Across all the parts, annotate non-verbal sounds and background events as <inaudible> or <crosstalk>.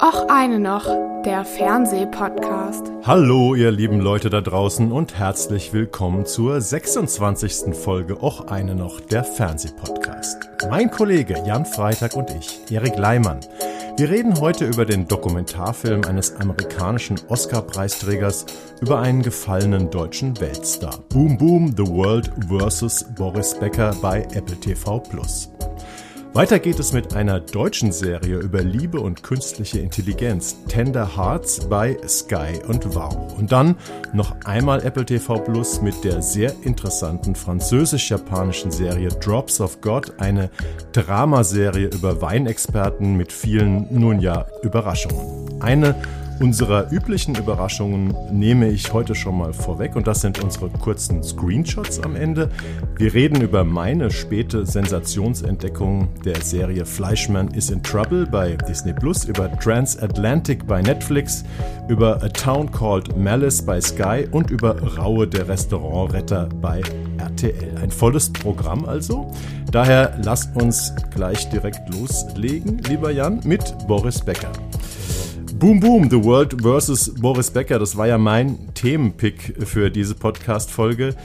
Och eine noch, der Fernsehpodcast. Hallo ihr lieben Leute da draußen und herzlich willkommen zur 26. Folge Och eine noch, der Fernsehpodcast. Mein Kollege Jan Freitag und ich, Erik Leimann. Wir reden heute über den Dokumentarfilm eines amerikanischen Oscar-Preisträgers über einen gefallenen deutschen Weltstar. Boom Boom, The World vs. Boris Becker bei Apple TV Plus. Weiter geht es mit einer deutschen Serie über Liebe und künstliche Intelligenz, Tender Hearts bei Sky und Wow. Und dann noch einmal Apple TV Plus mit der sehr interessanten französisch-japanischen Serie Drops of God, eine Dramaserie über Weinexperten mit vielen, nun ja, Überraschungen. Eine unserer üblichen Überraschungen nehme ich heute schon mal vorweg und das sind unsere kurzen Screenshots am Ende. Wir reden über meine späte Sensationsentdeckung der Serie Fleischmann is in Trouble bei Disney Plus, über Transatlantic bei Netflix, über A Town Called Malice bei Sky und über Raue der Restaurantretter bei RTL. Ein volles Programm also. Daher lasst uns gleich direkt loslegen, lieber Jan, mit Boris Becker. Boom Boom, The World vs. Boris Becker, das war ja mein Themenpick für diese Podcast-Folge.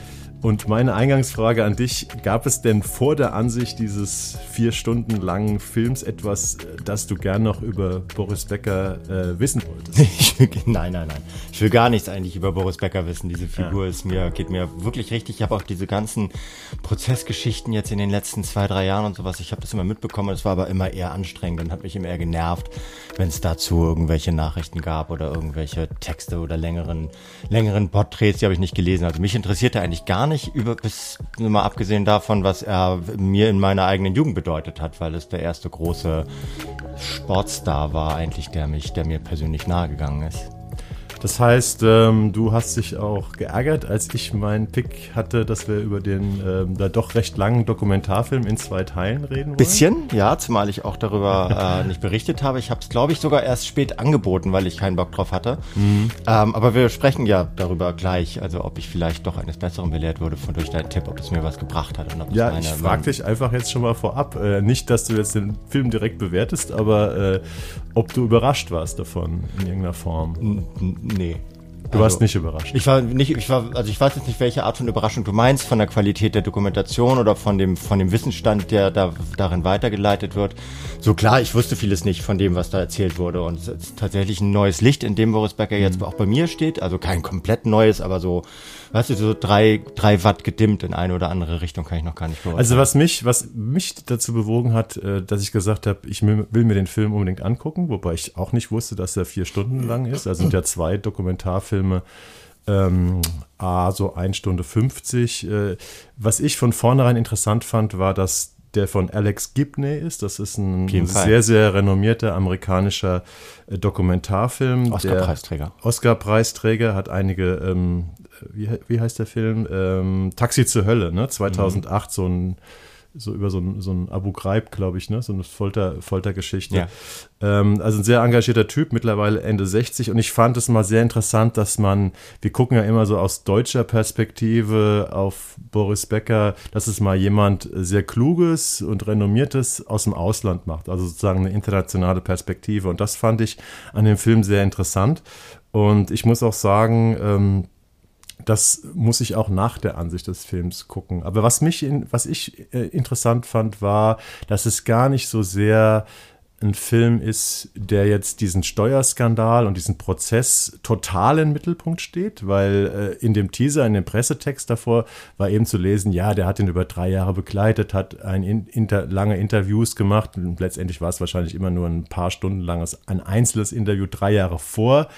Und meine Eingangsfrage an dich, gab es denn vor der Ansicht dieses vier Stunden langen Films etwas, das du gern noch über Boris Becker äh, wissen wolltest? <laughs> nein, nein, nein. Ich will gar nichts eigentlich über Boris Becker wissen. Diese Figur ja. ist mir, geht mir wirklich richtig. Ich habe auch diese ganzen Prozessgeschichten jetzt in den letzten zwei, drei Jahren und sowas, ich habe das immer mitbekommen. Es war aber immer eher anstrengend und hat mich immer eher genervt, wenn es dazu irgendwelche Nachrichten gab oder irgendwelche Texte oder längeren, längeren Porträts, die habe ich nicht gelesen. Also mich interessierte eigentlich gar nicht nicht, über, bis mal abgesehen davon, was er mir in meiner eigenen Jugend bedeutet hat, weil es der erste große Sportstar war eigentlich, der mich, der mir persönlich nahegegangen ist. Das heißt, ähm, du hast dich auch geärgert, als ich meinen Pick hatte, dass wir über den ähm, da doch recht langen Dokumentarfilm in zwei Teilen reden wollen? Bisschen, ja, zumal ich auch darüber äh, nicht berichtet habe. Ich habe es, glaube ich, sogar erst spät angeboten, weil ich keinen Bock drauf hatte. Mhm. Ähm, aber wir sprechen ja darüber gleich, also ob ich vielleicht doch eines Besseren belehrt wurde von durch deinen Tipp, ob es mir was gebracht hat. Und ob ja, ich frage dich einfach jetzt schon mal vorab. Äh, nicht, dass du jetzt den Film direkt bewertest, aber äh, ob du überrascht warst davon in irgendeiner Form. N nee. Du also, warst nicht überrascht. Ich war nicht, ich war, also ich weiß jetzt nicht, welche Art von Überraschung du meinst, von der Qualität der Dokumentation oder von dem, von dem Wissensstand, der da, darin weitergeleitet wird. So klar, ich wusste vieles nicht von dem, was da erzählt wurde. Und es ist tatsächlich ein neues Licht, in dem Boris Becker jetzt mhm. auch bei mir steht. Also kein komplett neues, aber so weißt du, so drei, drei Watt gedimmt in eine oder andere Richtung kann ich noch gar nicht beurteilen. Also was mich, was mich dazu bewogen hat, äh, dass ich gesagt habe, ich will, will mir den Film unbedingt angucken, wobei ich auch nicht wusste, dass er vier Stunden lang ist. Also sind ja zwei Dokumentarfilme ähm, A, so 1 Stunde 50. Äh, was ich von vornherein interessant fand, war, dass der von Alex Gibney ist. Das ist ein sehr, sehr renommierter amerikanischer äh, Dokumentarfilm. Oscar-Preisträger. Oscar-Preisträger, hat einige, ähm, wie, wie heißt der Film? Ähm, Taxi zur Hölle, ne? 2008 mhm. so ein so über so ein, so ein Abu Ghraib, glaube ich, ne? so eine Folter, Foltergeschichte. Ja. Ähm, also ein sehr engagierter Typ, mittlerweile Ende 60. Und ich fand es mal sehr interessant, dass man, wir gucken ja immer so aus deutscher Perspektive auf Boris Becker, dass es mal jemand sehr Kluges und Renommiertes aus dem Ausland macht. Also sozusagen eine internationale Perspektive. Und das fand ich an dem Film sehr interessant. Und ich muss auch sagen, ähm, das muss ich auch nach der Ansicht des Films gucken. Aber was mich, in, was ich äh, interessant fand, war, dass es gar nicht so sehr ein Film ist, der jetzt diesen Steuerskandal und diesen Prozess total im Mittelpunkt steht, weil äh, in dem Teaser, in dem Pressetext davor war eben zu lesen, ja, der hat ihn über drei Jahre begleitet, hat ein inter, lange Interviews gemacht und letztendlich war es wahrscheinlich immer nur ein paar Stunden langes, ein einzelnes Interview drei Jahre vor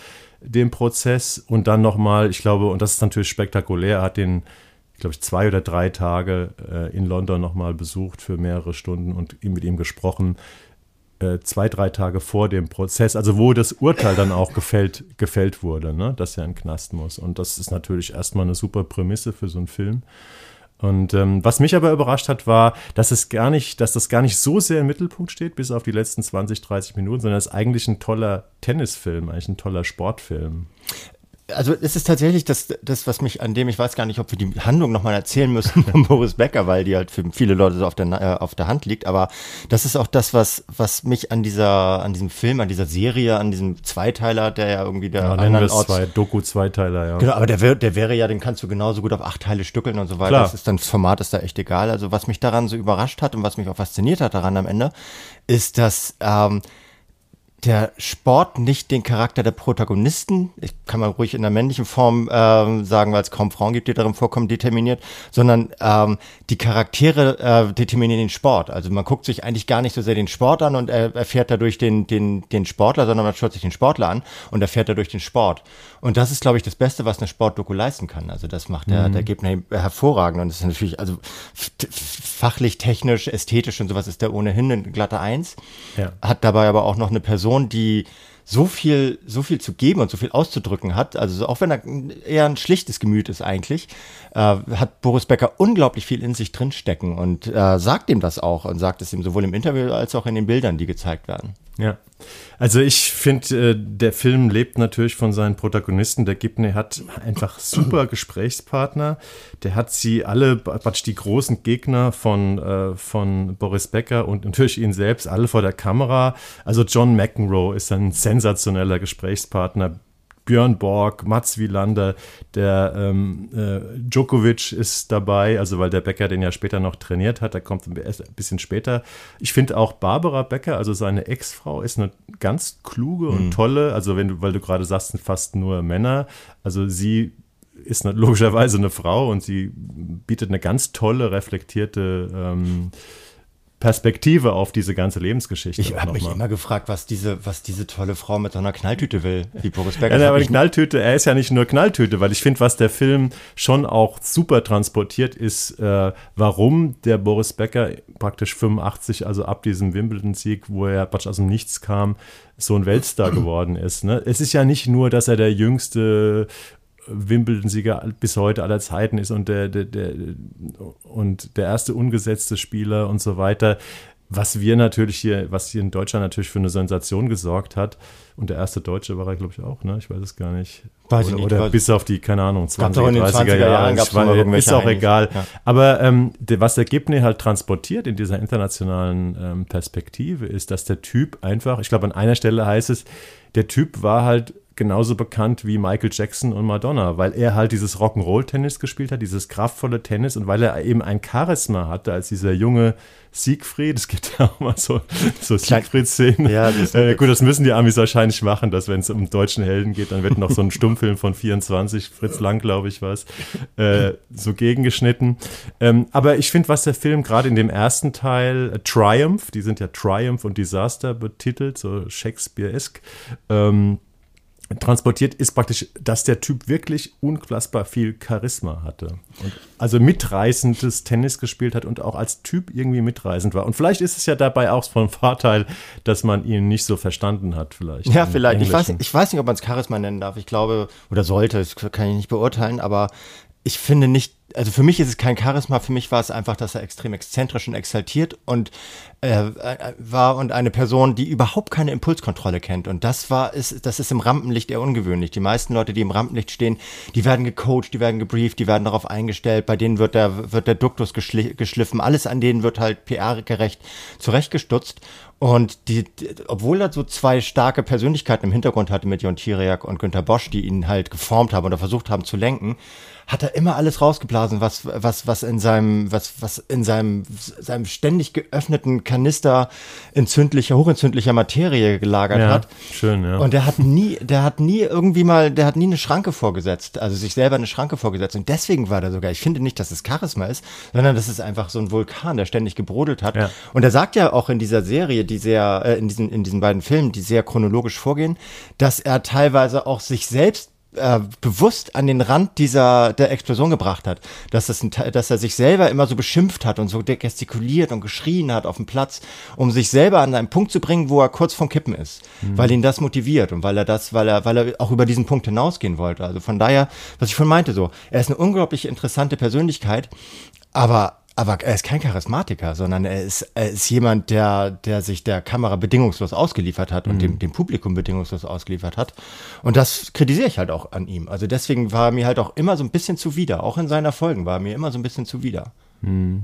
dem Prozess und dann nochmal, ich glaube, und das ist natürlich spektakulär, hat den, glaube ich, zwei oder drei Tage äh, in London nochmal besucht für mehrere Stunden und mit ihm gesprochen, äh, zwei, drei Tage vor dem Prozess, also wo das Urteil dann auch gefällt, gefällt wurde, ne, dass er in den Knast muss. Und das ist natürlich erstmal eine super Prämisse für so einen Film. Und ähm, was mich aber überrascht hat, war, dass es gar nicht, dass das gar nicht so sehr im Mittelpunkt steht, bis auf die letzten 20, 30 Minuten, sondern es ist eigentlich ein toller Tennisfilm, eigentlich ein toller Sportfilm. Also es ist tatsächlich das, das, was mich an dem, ich weiß gar nicht, ob wir die Handlung nochmal erzählen müssen von <laughs> Boris Becker, weil die halt für viele Leute so auf der, äh, auf der Hand liegt, aber das ist auch das, was, was mich an dieser, an diesem Film, an dieser Serie, an diesem Zweiteiler, der ja irgendwie der ja, es zwei, Doku-Zweiteiler, ja. Genau, aber der, wär, der wäre ja, den kannst du genauso gut auf acht Teile stückeln und so weiter. Klar. Das ist dann, das Format ist da echt egal. Also was mich daran so überrascht hat und was mich auch fasziniert hat daran am Ende, ist, dass, ähm, der Sport nicht den Charakter der Protagonisten, ich kann man ruhig in der männlichen Form ähm, sagen, weil es kaum Frauen gibt, die darin vorkommen, determiniert, sondern ähm, die Charaktere äh, determinieren den Sport. Also man guckt sich eigentlich gar nicht so sehr den Sport an und er erfährt dadurch den, den, den Sportler, sondern man schaut sich den Sportler an und erfährt dadurch den Sport. Und das ist, glaube ich, das Beste, was eine Sportdoku leisten kann. Also das macht der, mhm. der Gebner hervorragend und das ist natürlich, also fachlich, technisch, ästhetisch und sowas ist der ohnehin ein glatter Eins. Ja. Hat dabei aber auch noch eine Person, die so viel, so viel zu geben und so viel auszudrücken hat, also auch wenn er eher ein schlichtes Gemüt ist eigentlich, äh, hat Boris Becker unglaublich viel in sich drinstecken und äh, sagt ihm das auch und sagt es ihm sowohl im Interview als auch in den Bildern, die gezeigt werden. Ja. Also ich finde, äh, der Film lebt natürlich von seinen Protagonisten. Der Gibney hat einfach <clears throat> super Gesprächspartner. Der hat sie alle, Quatsch, die großen Gegner von, äh, von Boris Becker und natürlich ihn selbst, alle vor der Kamera. Also John McEnroe ist ein sensationeller Gesprächspartner. Björn Borg, Mats Wielander, der ähm, äh, Djokovic ist dabei, also weil der Becker den ja später noch trainiert hat, der kommt ein bisschen später. Ich finde auch Barbara Becker, also seine Ex-Frau, ist eine ganz kluge und mhm. tolle, also wenn du, weil du gerade sagst, sind fast nur Männer, also sie ist logischerweise eine Frau und sie bietet eine ganz tolle, reflektierte ähm, Perspektive auf diese ganze Lebensgeschichte. Ich habe mich mal. immer gefragt, was diese, was diese tolle Frau mit so einer Knalltüte will, wie Boris Becker. Ja, aber die Knalltüte, er ist ja nicht nur Knalltüte, weil ich finde, was der Film schon auch super transportiert, ist, äh, warum der Boris Becker praktisch 85, also ab diesem Wimbledon-Sieg, wo er praktisch aus dem Nichts kam, so ein Weltstar geworden ist. Ne? Es ist ja nicht nur, dass er der jüngste Wimbledon-Sieger bis heute aller Zeiten ist und der, der, der, und der erste ungesetzte Spieler und so weiter. Was wir natürlich hier, was hier in Deutschland natürlich für eine Sensation gesorgt hat. Und der erste Deutsche war er, glaube ich, auch, ne? Ich weiß es gar nicht. Weiß oder, nicht, oder bis auf die, keine Ahnung, 20er, 30er Jahren. Gab's war, ist auch egal. Ja. Aber ähm, was der Gibney halt transportiert in dieser internationalen ähm, Perspektive, ist, dass der Typ einfach, ich glaube, an einer Stelle heißt es, der Typ war halt genauso bekannt wie Michael Jackson und Madonna, weil er halt dieses Rock'n'Roll-Tennis gespielt hat, dieses kraftvolle Tennis und weil er eben ein Charisma hatte als dieser junge Siegfried. <laughs> Es gibt ja auch mal so, so Siegfried-Szenen. Ja, äh, gut, das müssen die Amis wahrscheinlich machen, dass wenn es um deutschen Helden geht, dann wird noch so ein Stummfilm von 24, Fritz Lang, glaube ich, was, äh, so gegengeschnitten. Ähm, aber ich finde, was der Film gerade in dem ersten Teil, äh, Triumph, die sind ja Triumph und Disaster betitelt, so Shakespeare-esk, ähm, transportiert, ist praktisch, dass der Typ wirklich unfassbar viel Charisma hatte. Und also mitreißendes Tennis gespielt hat und auch als Typ irgendwie mitreißend war. Und vielleicht ist es ja dabei auch von Vorteil, dass man ihn nicht so verstanden hat, vielleicht. Ja, vielleicht. Ich weiß, ich weiß nicht, ob man es Charisma nennen darf. Ich glaube, oder sollte, das kann ich nicht beurteilen, aber ich finde nicht, also für mich ist es kein Charisma, für mich war es einfach, dass er extrem exzentrisch und exaltiert und äh, war und eine Person, die überhaupt keine Impulskontrolle kennt. Und das war, ist, das ist im Rampenlicht eher ungewöhnlich. Die meisten Leute, die im Rampenlicht stehen, die werden gecoacht, die werden gebrieft, die werden darauf eingestellt, bei denen wird der, wird der Duktus geschli geschliffen, alles an denen wird halt PR-gerecht zurechtgestutzt. Und die, die, obwohl er so zwei starke Persönlichkeiten im Hintergrund hatte mit Jon Tiriak und Günter Bosch, die ihn halt geformt haben oder versucht haben zu lenken, hat er immer alles rausgeblasen, was, was, was in seinem, was, was in seinem, seinem ständig geöffneten Kanister entzündlicher, hochentzündlicher Materie gelagert ja, hat. Schön, ja. Und der hat nie, der hat nie irgendwie mal, der hat nie eine Schranke vorgesetzt, also sich selber eine Schranke vorgesetzt. Und deswegen war der sogar, ich finde nicht, dass es Charisma ist, sondern das ist einfach so ein Vulkan, der ständig gebrodelt hat. Ja. Und er sagt ja auch in dieser Serie, die sehr, äh, in diesen, in diesen beiden Filmen, die sehr chronologisch vorgehen, dass er teilweise auch sich selbst äh, bewusst an den Rand dieser der Explosion gebracht hat, dass, das ein, dass er sich selber immer so beschimpft hat und so gestikuliert und geschrien hat auf dem Platz, um sich selber an einen Punkt zu bringen, wo er kurz vom Kippen ist, mhm. weil ihn das motiviert und weil er das, weil er, weil er auch über diesen Punkt hinausgehen wollte. Also von daher, was ich schon meinte, so, er ist eine unglaublich interessante Persönlichkeit, aber aber er ist kein Charismatiker, sondern er ist, er ist jemand, der, der sich der Kamera bedingungslos ausgeliefert hat und mhm. dem, dem Publikum bedingungslos ausgeliefert hat. Und das kritisiere ich halt auch an ihm. Also deswegen war er mir halt auch immer so ein bisschen zuwider. Auch in seinen Erfolgen war er mir immer so ein bisschen zuwider. Mhm.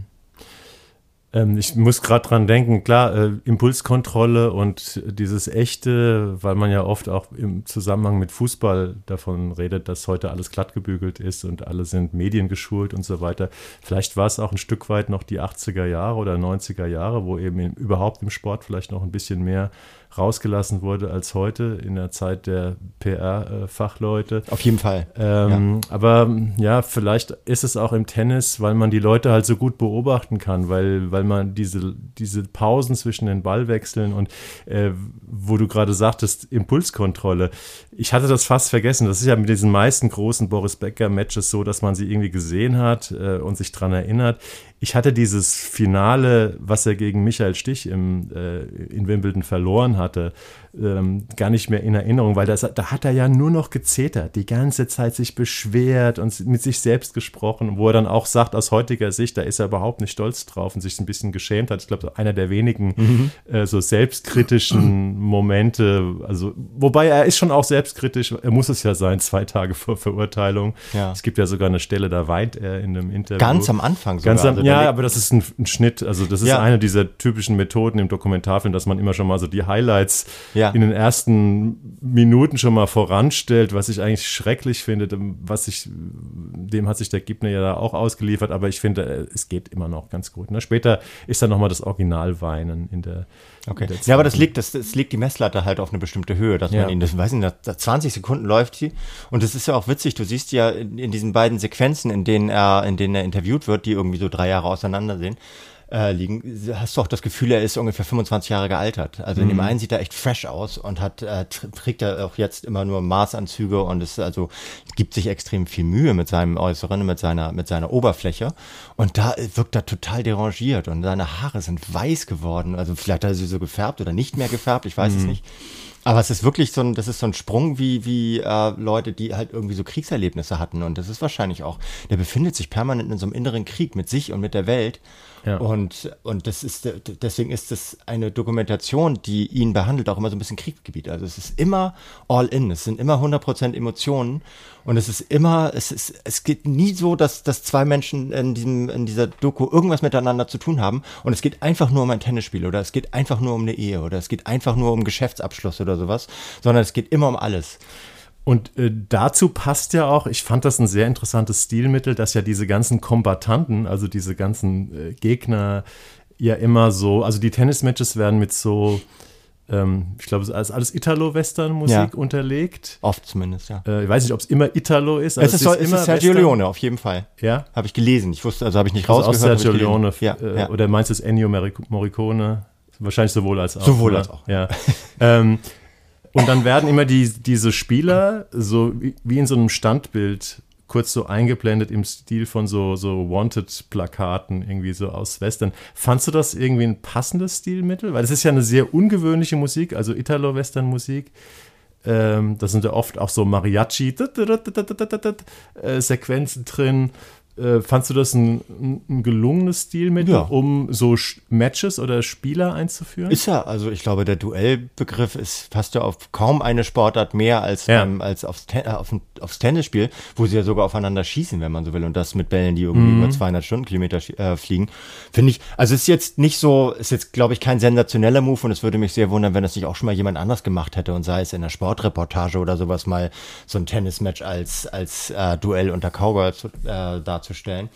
Ähm, ich muss gerade dran denken, klar, äh, Impulskontrolle und dieses echte, weil man ja oft auch im Zusammenhang mit Fußball davon redet, dass heute alles glatt gebügelt ist und alle sind mediengeschult und so weiter. Vielleicht war es auch ein Stück weit noch die 80er Jahre oder 90er Jahre, wo eben überhaupt im Sport vielleicht noch ein bisschen mehr rausgelassen wurde als heute in der Zeit der PR-Fachleute. Auf jeden Fall. Ähm, ja. Aber ja, vielleicht ist es auch im Tennis, weil man die Leute halt so gut beobachten kann, weil, weil man diese, diese Pausen zwischen den Ballwechseln und äh, wo du gerade sagtest, Impulskontrolle. Ich hatte das fast vergessen. Das ist ja mit diesen meisten großen Boris Becker-Matches so, dass man sie irgendwie gesehen hat äh, und sich daran erinnert ich hatte dieses Finale, was er gegen Michael Stich im, äh, in Wimbledon verloren hatte, ähm, gar nicht mehr in Erinnerung, weil das, da hat er ja nur noch gezetert, die ganze Zeit sich beschwert und mit sich selbst gesprochen, wo er dann auch sagt, aus heutiger Sicht, da ist er überhaupt nicht stolz drauf und sich ein bisschen geschämt hat. Ich glaube, einer der wenigen mhm. äh, so selbstkritischen Momente, also wobei er ist schon auch selbstkritisch, er muss es ja sein, zwei Tage vor Verurteilung. Ja. Es gibt ja sogar eine Stelle, da weint er in einem Interview. Ganz am Anfang sogar. Ganz am, also ja, aber das ist ein, ein, Schnitt, also das ist ja. eine dieser typischen Methoden im Dokumentarfilm, dass man immer schon mal so die Highlights ja ja. in den ersten Minuten schon mal voranstellt, was ich eigentlich schrecklich finde, was ich, dem hat sich der Gibner ja da auch ausgeliefert, aber ich finde, äh, es geht immer noch ganz gut. Ne? Später ist dann nochmal das Originalweinen in der Okay. Ja, aber das liegt, das, das liegt die Messlatte halt auf eine bestimmte Höhe, dass ja. man ihn, das weiß nicht, 20 Sekunden läuft sie. Und das ist ja auch witzig. Du siehst ja in, in, diesen beiden Sequenzen, in denen er, in denen er interviewt wird, die irgendwie so drei Jahre auseinander sehen, äh, liegen, hast du auch das Gefühl, er ist ungefähr 25 Jahre gealtert. Also in dem mhm. einen sieht er echt fresh aus und hat äh, trägt er auch jetzt immer nur Maßanzüge und es also gibt sich extrem viel Mühe mit seinem Äußeren, mit seiner mit seiner Oberfläche und da wirkt er total derangiert und seine Haare sind weiß geworden. Also vielleicht hat er sie so gefärbt oder nicht mehr gefärbt, ich weiß mhm. es nicht. Aber es ist wirklich so ein, das ist so ein Sprung wie, wie äh, Leute, die halt irgendwie so Kriegserlebnisse hatten. Und das ist wahrscheinlich auch, der befindet sich permanent in so einem inneren Krieg mit sich und mit der Welt. Ja. Und, und das ist, deswegen ist das eine Dokumentation, die ihn behandelt, auch immer so ein bisschen Kriegsgebiet. Also es ist immer all in. Es sind immer 100% Emotionen. Und es ist immer, es ist, es geht nie so, dass, dass zwei Menschen in diesem, in dieser Doku irgendwas miteinander zu tun haben. Und es geht einfach nur um ein Tennisspiel oder es geht einfach nur um eine Ehe oder es geht einfach nur um Geschäftsabschluss oder sowas, sondern es geht immer um alles. Und äh, dazu passt ja auch, ich fand das ein sehr interessantes Stilmittel, dass ja diese ganzen Kombatanten, also diese ganzen äh, Gegner, ja immer so, also die Tennismatches werden mit so, ähm, ich glaube, es ist alles Italo-Western-Musik ja. unterlegt. Oft zumindest, ja. Äh, ich weiß nicht, ob es immer Italo ist. Also es ist, es ist, immer ist Sergio Western. Leone, auf jeden Fall. Ja? Habe ich gelesen. Ich wusste, also habe ich nicht also rausgehört. Sergio Leone. Ja, äh, ja. Oder meinst du es Ennio Morricone? Wahrscheinlich sowohl als auch. Sowohl oder? als auch. Ja. <laughs> ähm, und dann werden immer die, diese Spieler so wie, in so einem Standbild kurz so eingeblendet im Stil von so, so Wanted-Plakaten, irgendwie so aus Western. Fandst du das irgendwie ein passendes Stilmittel? Weil es ist ja eine sehr ungewöhnliche Musik, also Italo-Western-Musik. Ähm, da sind ja oft auch so Mariachi-Sequenzen drin äh, fandst du das ein, ein gelungenes Stilmittel, ja. um so Matches oder Spieler einzuführen? Ist ja, also ich glaube, der Duellbegriff ist fast ja auf kaum eine Sportart mehr als, ja. ähm, als aufs, Ten äh, auf, aufs, Tennisspiel, wo sie ja sogar aufeinander schießen, wenn man so will, und das mit Bällen, die irgendwie mhm. über 200 Stundenkilometer äh, fliegen. Finde ich, also ist jetzt nicht so, ist jetzt, glaube ich, kein sensationeller Move und es würde mich sehr wundern, wenn das nicht auch schon mal jemand anders gemacht hätte und sei es in der Sportreportage oder sowas mal so ein Tennismatch als, als äh, Duell unter Cowgirls äh, da darzustellen.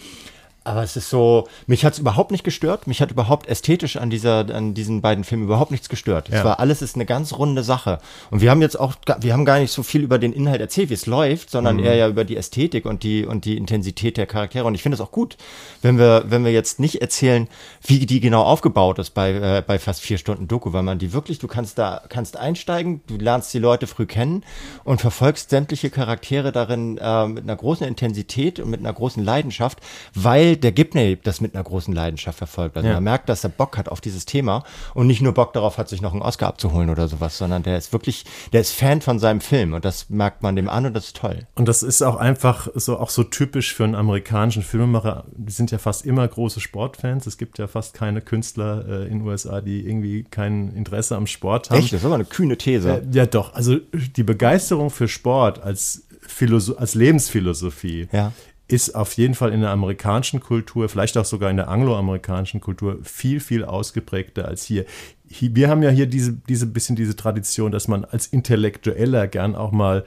Aber es ist so, mich hat es überhaupt nicht gestört. Mich hat überhaupt ästhetisch an dieser, an diesen beiden Filmen überhaupt nichts gestört. Ja. Es war alles ist eine ganz runde Sache. Und wir haben jetzt auch, wir haben gar nicht so viel über den Inhalt erzählt, wie es läuft, sondern mhm. eher ja über die Ästhetik und die, und die Intensität der Charaktere. Und ich finde es auch gut, wenn wir, wenn wir jetzt nicht erzählen, wie die genau aufgebaut ist bei, äh, bei fast vier Stunden Doku, weil man die wirklich, du kannst da, kannst einsteigen, du lernst die Leute früh kennen und verfolgst sämtliche Charaktere darin äh, mit einer großen Intensität und mit einer großen Leidenschaft, weil der Gibney das mit einer großen Leidenschaft verfolgt. Also Ja. man merkt, dass er Bock hat auf dieses Thema und nicht nur Bock darauf hat, sich noch einen Oscar abzuholen oder sowas, sondern der ist wirklich, der ist Fan von seinem Film und das merkt man dem an und das ist toll. Und das ist auch einfach so auch so typisch für einen amerikanischen Filmemacher. Die sind ja fast immer große Sportfans. Es gibt ja fast keine Künstler äh, in den USA, die irgendwie kein Interesse am Sport haben. Echt, das ist aber eine kühne These. Äh, ja, doch. Also die Begeisterung für Sport als, Philosoph als Lebensphilosophie Ja. Ist auf jeden Fall in der amerikanischen Kultur, vielleicht auch sogar in der angloamerikanischen Kultur, viel, viel ausgeprägter als hier. Wir haben ja hier diese, diese bisschen diese Tradition, dass man als Intellektueller gern auch mal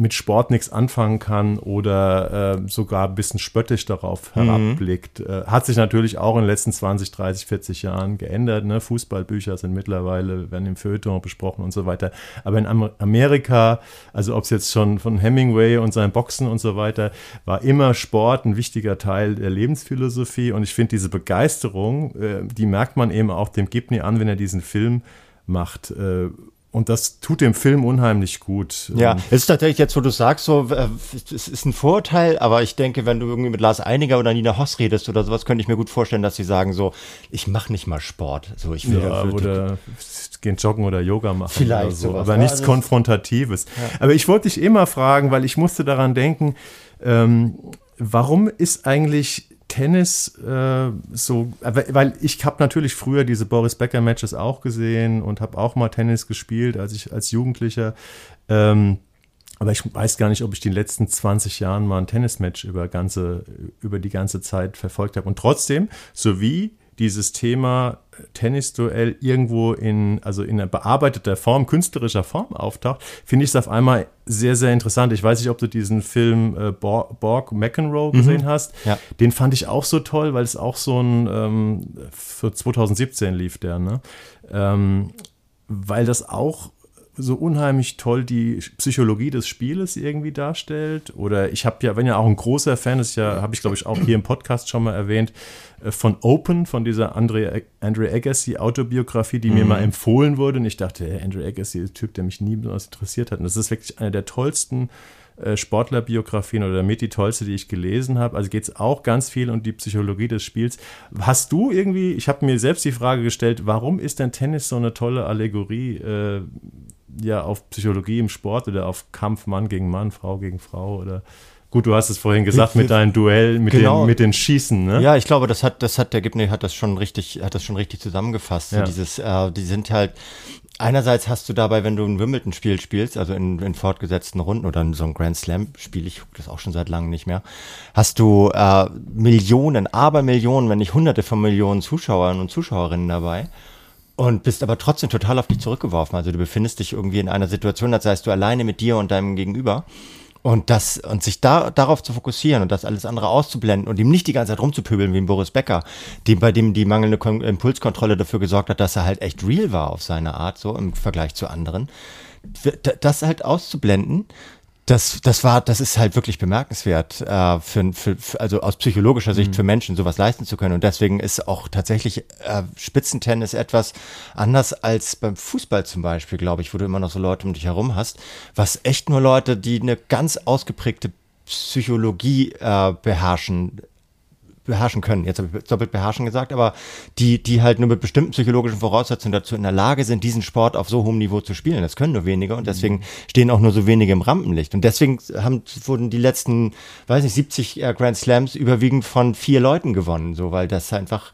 mit Sport nichts anfangen kann oder äh, sogar ein bisschen spöttisch darauf herabblickt. Äh, hat sich natürlich auch in den letzten 20, 30, 40 Jahren geändert. Ne? Fußballbücher sind mittlerweile, werden im Feuilleton besprochen und so weiter. Aber in Amer Amerika, also ob es jetzt schon von Hemingway und seinem Boxen und so weiter, war immer Sport ein wichtiger Teil der Lebensphilosophie. Und ich finde diese Begeisterung, äh, die merkt man eben auch dem Gibney an, wenn er diesen Film macht. Und das tut dem Film unheimlich gut. Ja, es ist tatsächlich jetzt, wo du sagst, so, es ist ein Vorurteil, aber ich denke, wenn du irgendwie mit Lars Einiger oder Nina Hoss redest oder sowas, könnte ich mir gut vorstellen, dass sie sagen so, ich mache nicht mal Sport. So, ich will, Ja, oder gehen joggen oder Yoga machen Vielleicht oder so, sowas, aber nichts Also- Konfrontatives. Aber ich wollte dich immer fragen, weil ich musste daran denken, ähm, warum ist eigentlich Tennis äh, so, aber- weil ich habe natürlich früher diese Boris Becker Matches auch gesehen und habe auch mal Tennis gespielt, als ich als Jugendlicher. Ähm, aber ich weiß gar nicht, ob ich die letzten 20 Jahren mal ein Tennismatch über, ganze, über die ganze Zeit verfolgt habe. Und trotzdem, sowie dieses Thema Tennisduell irgendwo in, also in einer bearbeiteter Form, künstlerischer Form auftaucht, finde ich es auf einmal sehr, sehr interessant. Ich weiß nicht, ob du diesen Film äh, Bor Borg McEnroe gesehen hast. Ja. Den fand ich auch so toll, weil es auch so ein, ähm, für 2017 lief der, ne? Ähm, weil das auch so unheimlich toll die Psychologie des Spieles irgendwie darstellt. Oder ich habe ja, wenn ja auch ein großer Fan ist, ja, habe ich glaube ich auch hier im Podcast schon mal erwähnt, äh, von Open, von dieser Andre, Andre Agassi Autobiografie, die mir mal empfohlen wurde. Und ich dachte, hey, Andre Agassi ist ein Typ, der mich nie besonders interessiert hat. Und das ist wirklich eine der tollsten äh, Sportlerbiografien oder mit die tollste, die ich gelesen habe. Also geht es auch ganz viel um die Psychologie des Spiels. Hast du irgendwie, ich habe mir selbst die Frage gestellt, warum ist denn Tennis so eine tolle Allegorie äh, ja auf Psychologie im Sport oder auf Kampf Mann gegen Mann, Frau gegen Frau oder gut, du hast es vorhin gesagt mit deinem Duell, mit, Genau. den, mit den Schießen, ne? Ja, ich glaube, das hat, das hat der Gibney hat das schon richtig, hat das schon richtig zusammengefasst. So Ja. dieses, äh, die sind halt. Einerseits hast du dabei, wenn du ein Wimbledon-Spiel spielst, also in, in fortgesetzten Runden oder in so ein Grand Slam-Spiel, ich gucke das auch schon seit langem nicht mehr, hast du äh, Millionen, Abermillionen, wenn nicht Hunderte von Millionen Zuschauern und Zuschauerinnen dabei. Und bist aber trotzdem total auf dich zurückgeworfen. Also du befindest dich irgendwie in einer Situation, als seist du alleine mit dir und deinem Gegenüber. Und das, und sich da, darauf zu fokussieren und das alles andere auszublenden und ihm nicht die ganze Zeit rumzupöbeln wie ein Boris Becker, dem, bei dem die mangelnde Kon Impulskontrolle dafür gesorgt hat, dass er halt echt real war auf seine Art, so im Vergleich zu anderen. Das halt auszublenden, das, das war, das ist halt wirklich bemerkenswert, äh, für, für, für, also aus psychologischer Sicht für Menschen sowas leisten zu können. Und deswegen ist auch tatsächlich äh, Spitzentennis etwas anders als beim Fußball zum Beispiel, glaube ich, wo du immer noch so Leute um dich herum hast, was echt nur Leute, die eine ganz ausgeprägte Psychologie äh, beherrschen, beherrschen können. Jetzt habe ich doppelt beherrschen gesagt, aber die, die halt nur mit bestimmten psychologischen Voraussetzungen dazu in der Lage sind, diesen Sport auf so hohem Niveau zu spielen. Das können nur wenige und deswegen stehen auch nur so wenige im Rampenlicht. Und deswegen haben, wurden die letzten, weiß nicht, 70 äh, Grand Slams überwiegend von vier Leuten gewonnen, so, weil das einfach,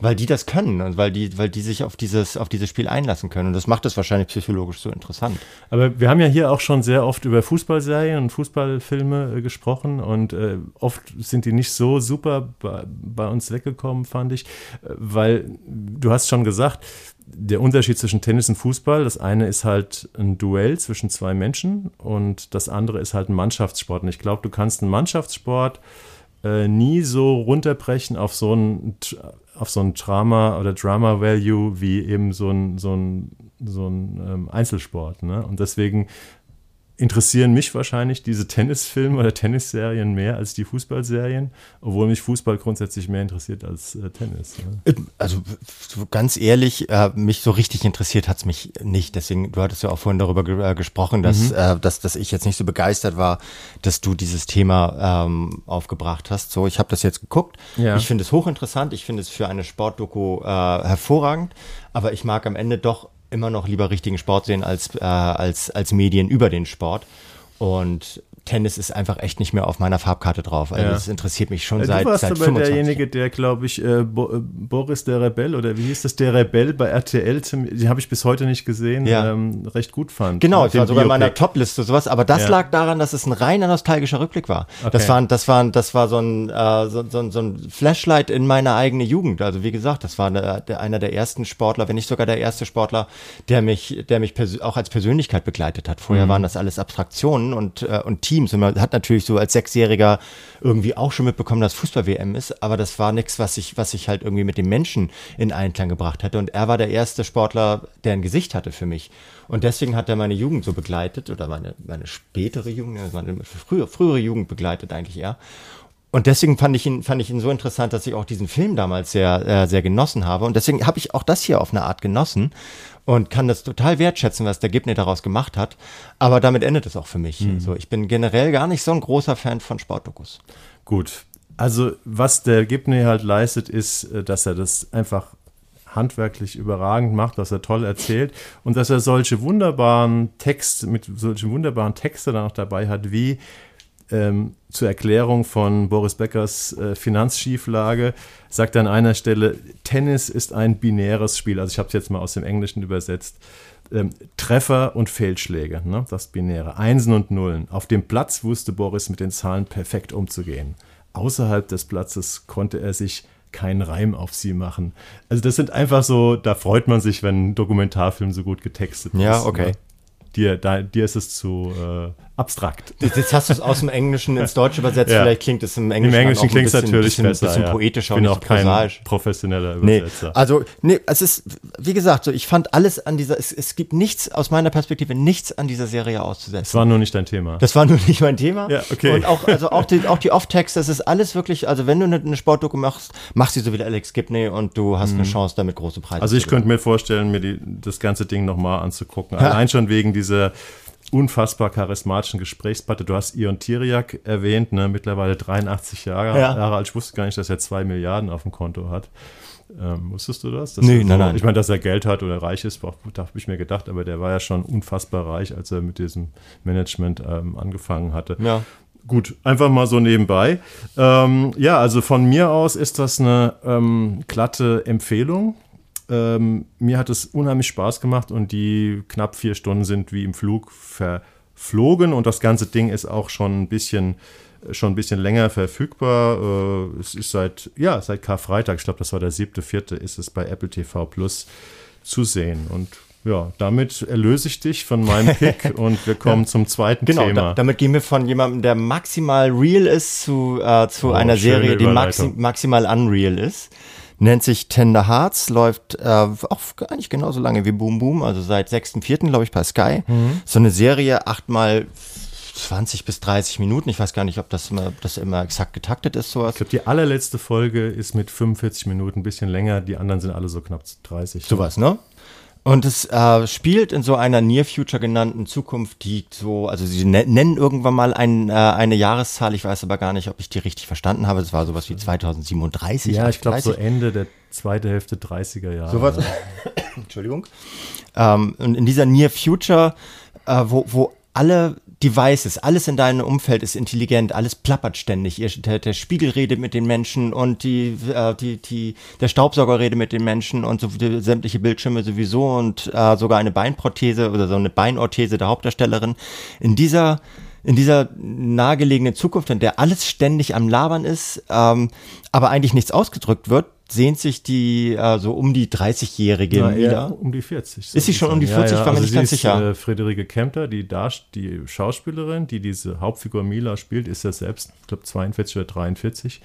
weil die das können und weil die, weil die sich auf dieses, auf dieses Spiel einlassen können. Und das macht es wahrscheinlich psychologisch so interessant. Aber wir haben ja hier auch schon sehr oft über Fußballserien und Fußballfilme äh, gesprochen und äh, oft sind die nicht so super bei, bei uns weggekommen, fand ich, äh, weil du hast schon gesagt, der Unterschied zwischen Tennis und Fußball, das eine ist halt ein Duell zwischen zwei Menschen und das andere ist halt ein Mannschaftssport. Und ich glaube, du kannst einen Mannschaftssport äh, nie so runterbrechen auf so ein auf so ein Drama oder Drama Value wie eben so ein so ein so ein ähm, Einzelsport. Ne? Und deswegen interessieren mich wahrscheinlich diese Tennisfilme oder Tennisserien mehr als die Fußballserien, obwohl mich Fußball grundsätzlich mehr interessiert als äh, Tennis. Ja. Also ganz ehrlich, äh, mich so richtig interessiert hat es mich nicht. Deswegen, du hattest ja auch vorhin darüber ge äh, gesprochen, dass, mhm. äh, dass, dass ich jetzt nicht so begeistert war, dass du dieses Thema ähm, aufgebracht hast. So, ich habe das jetzt geguckt. Ja. Ich finde es hochinteressant. Ich finde es für eine Sportdoku äh, hervorragend. Aber ich mag am Ende doch immer noch lieber richtigen Sport sehen als, äh, als, als Medien über den Sport. Und Tennis ist einfach echt nicht mehr auf meiner Farbkarte drauf. Also ja. das interessiert mich schon ja, seit, du warst seit aber 25 derjenige, der, glaube ich, äh, Bo äh, Boris der Rebell oder wie hieß das, der Rebell bei RTL, die habe ich bis heute nicht gesehen, ja. ähm, recht gut fand. Genau, das war sogar in meiner Topliste sowas, aber das lag daran, dass es ein reiner nostalgischer Rückblick war. Okay. Das, war, das, war, das war so ein, äh, so, so, so ein Flashlight in meine eigene Jugend. Also wie gesagt, das war eine, der, einer der ersten Sportler, wenn nicht sogar der erste Sportler, der mich, der mich auch als Persönlichkeit begleitet hat. Vorher mhm. waren das alles Abstraktionen und, äh, und Teams und man hat natürlich so als Sechsjähriger irgendwie auch schon mitbekommen, dass Fußball-WM ist, aber das war nichts, was ich, was ich halt irgendwie mit dem Menschen in Einklang gebracht hätte. Und er war der erste Sportler, der ein Gesicht hatte für mich. Und deswegen hat er meine Jugend so begleitet oder meine, meine spätere Jugend, meine frühere, frühere Jugend begleitet eigentlich eher. Und deswegen fand ich ihn, fand ich ihn so interessant, dass ich auch diesen Film damals sehr, äh, sehr genossen habe. Und deswegen habe ich auch das hier auf eine Art genossen und kann das total wertschätzen, was der Gibney daraus gemacht hat. Aber damit endet es auch für mich. Mhm. So, ich bin generell gar nicht so ein großer Fan von Sportdokus. Gut. Also, was der Gibney halt leistet, ist, äh, dass er das einfach handwerklich überragend macht, dass er toll erzählt und dass er solche wunderbaren Texte, mit solchen wunderbaren Texte dann auch dabei hat, wie ähm, zur Erklärung von Boris Beckers äh, Finanzschieflage sagt er an einer Stelle, Tennis ist ein binäres Spiel. Also ich habe es jetzt mal aus dem Englischen übersetzt. Ähm, Treffer und Fehlschläge, ne? das Binäre. Einsen und Nullen. Auf dem Platz wusste Boris mit den Zahlen perfekt umzugehen. Außerhalb des Platzes konnte er sich keinen Reim auf sie machen. Also das sind einfach so, da freut man sich, wenn ein Dokumentarfilm so gut getextet ja, ist. Ja, okay. Ne? Dir, da, dir ist es zu äh, abstrakt. Jetzt hast du es aus dem Englischen ins Deutsche übersetzt. <laughs> Ja. Vielleicht klingt es im Englischen, Im Englischen klingt es natürlich bisschen, besser. bisschen ja. poetischer ich bin auch kein prosaisch. professioneller Übersetzer. Nee, also, nee, es ist, wie gesagt, so, ich fand alles an dieser, es, es gibt nichts, aus meiner Perspektive, nichts an dieser Serie auszusetzen. Das war nur nicht dein Thema. Das war nur nicht mein Thema. Ja, okay. Und auch, also auch die, auch die Off-Text, das ist alles wirklich, also wenn du eine, eine Sportdoku machst, mach sie so wie Alex Gibney und du hast mhm. eine Chance, damit große Preise Also ich könnte mir vorstellen, mir die, das ganze Ding nochmal anzugucken. Allein schon wegen dieser unfassbar charismatischen Gesprächspartner. Du hast Ion Tiriak erwähnt, ne? mittlerweile 83 Jahre, ja. Jahre alt. Ich wusste gar nicht, dass er zwei Milliarden auf dem Konto hat. Ähm, wusstest du das? nee, so, nein, nein. Ich meine, dass er Geld hat oder reich ist, da habe ich mir gedacht, aber der war ja schon unfassbar reich, als er mit diesem Management ähm, angefangen hatte. Ja. Gut, einfach mal so nebenbei. Ähm, ja, also von mir aus ist das eine ähm, glatte Empfehlung. Ähm, mir hat es unheimlich Spaß gemacht und die knapp vier Stunden sind wie im Flug verflogen und das ganze Ding ist auch schon ein bisschen schon ein bisschen länger verfügbar. Äh, es ist seit, ja, seit Karfreitag, ich glaube, das war der siebte, vierte, ist es bei Apple TV Plus zu sehen. Und ja, damit erlöse ich dich von meinem <laughs> Pick und wir kommen ja. zum zweiten genau, Thema. Da, damit gehen wir von jemandem, der maximal real ist, zu, äh, zu oh, einer Serie, die maxi maximal unreal ist nennt sich Tender Hearts, läuft äh, auch nicht genauso lange wie Boom Boom, also seit 6.4. glaube ich bei Sky. Mhm. So eine Serie, achtmal 20 bis 30 Minuten. Ich weiß gar nicht, ob das immer, das immer exakt getaktet ist. Sowas. Ich glaube, die allerletzte Folge ist mit 45 Minuten, ein bisschen länger. Die anderen sind alle so knapp 30. Sowas, ne? Und es äh, spielt in so einer Near Future genannten Zukunft, die so, also sie ne nennen irgendwann mal ein, äh, eine Jahreszahl, ich weiß aber gar nicht, ob ich die richtig verstanden habe. Es war sowas wie 2037. Ja, ich glaube so Ende der zweite Hälfte 30er Jahre. Sowas. <coughs> Entschuldigung. Ähm, und in dieser Near Future, äh, wo, wo alle Devices, alles in deinem Umfeld ist intelligent, alles plappert ständig. Der, der Spiegel redet mit den Menschen und die, äh, die, die, der Staubsauger redet mit den Menschen und so die, sämtliche Bildschirme sowieso und äh, sogar eine Beinprothese oder so eine Beinorthese der Hauptdarstellerin. In dieser in dieser nahegelegenen Zukunft, in der alles ständig am Labern ist, ähm, aber eigentlich nichts ausgedrückt wird, sehnt sich die äh, so um die 30-Jährige Na, wieder. Um die 40. Ist sie schon um die 40? Ja, ja. War mir also nicht ganz ist, sicher. Äh, Friederike Kempter, die, die Schauspielerin, die diese Hauptfigur Mila spielt, ist ja selbst, ich glaube, 42 oder 43.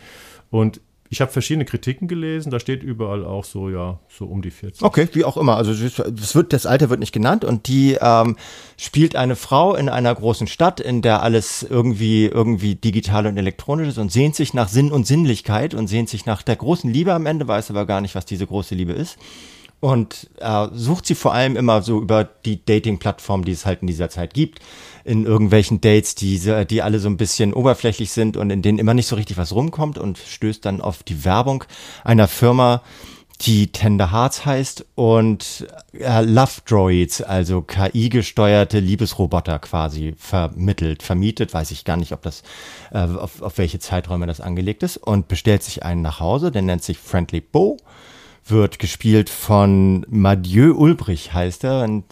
Und Ich habe verschiedene Kritiken gelesen, da steht überall auch so, ja, so um die 40. Okay, wie auch immer. Also das, wird, das Alter wird nicht genannt und die ähm, spielt eine Frau in einer großen Stadt, in der alles irgendwie, irgendwie digital und elektronisch ist und sehnt sich nach Sinn und Sinnlichkeit und sehnt sich nach der großen Liebe am Ende, weiß aber gar nicht, was diese große Liebe ist und äh, sucht sie vor allem immer so über die Dating-Plattform, die es halt in dieser Zeit gibt, in irgendwelchen Dates, die, die alle so ein bisschen oberflächlich sind und in denen immer nicht so richtig was rumkommt und stößt dann auf die Werbung einer Firma, die Tender Hearts heißt und äh, Love Droids, also KI-gesteuerte Liebesroboter quasi vermittelt, vermietet, weiß ich gar nicht, ob das, äh, auf, auf welche Zeiträume das angelegt ist und bestellt sich einen nach Hause, der nennt sich Friendly Bo wird gespielt von Mathieu Ulbrich, heißt er. Und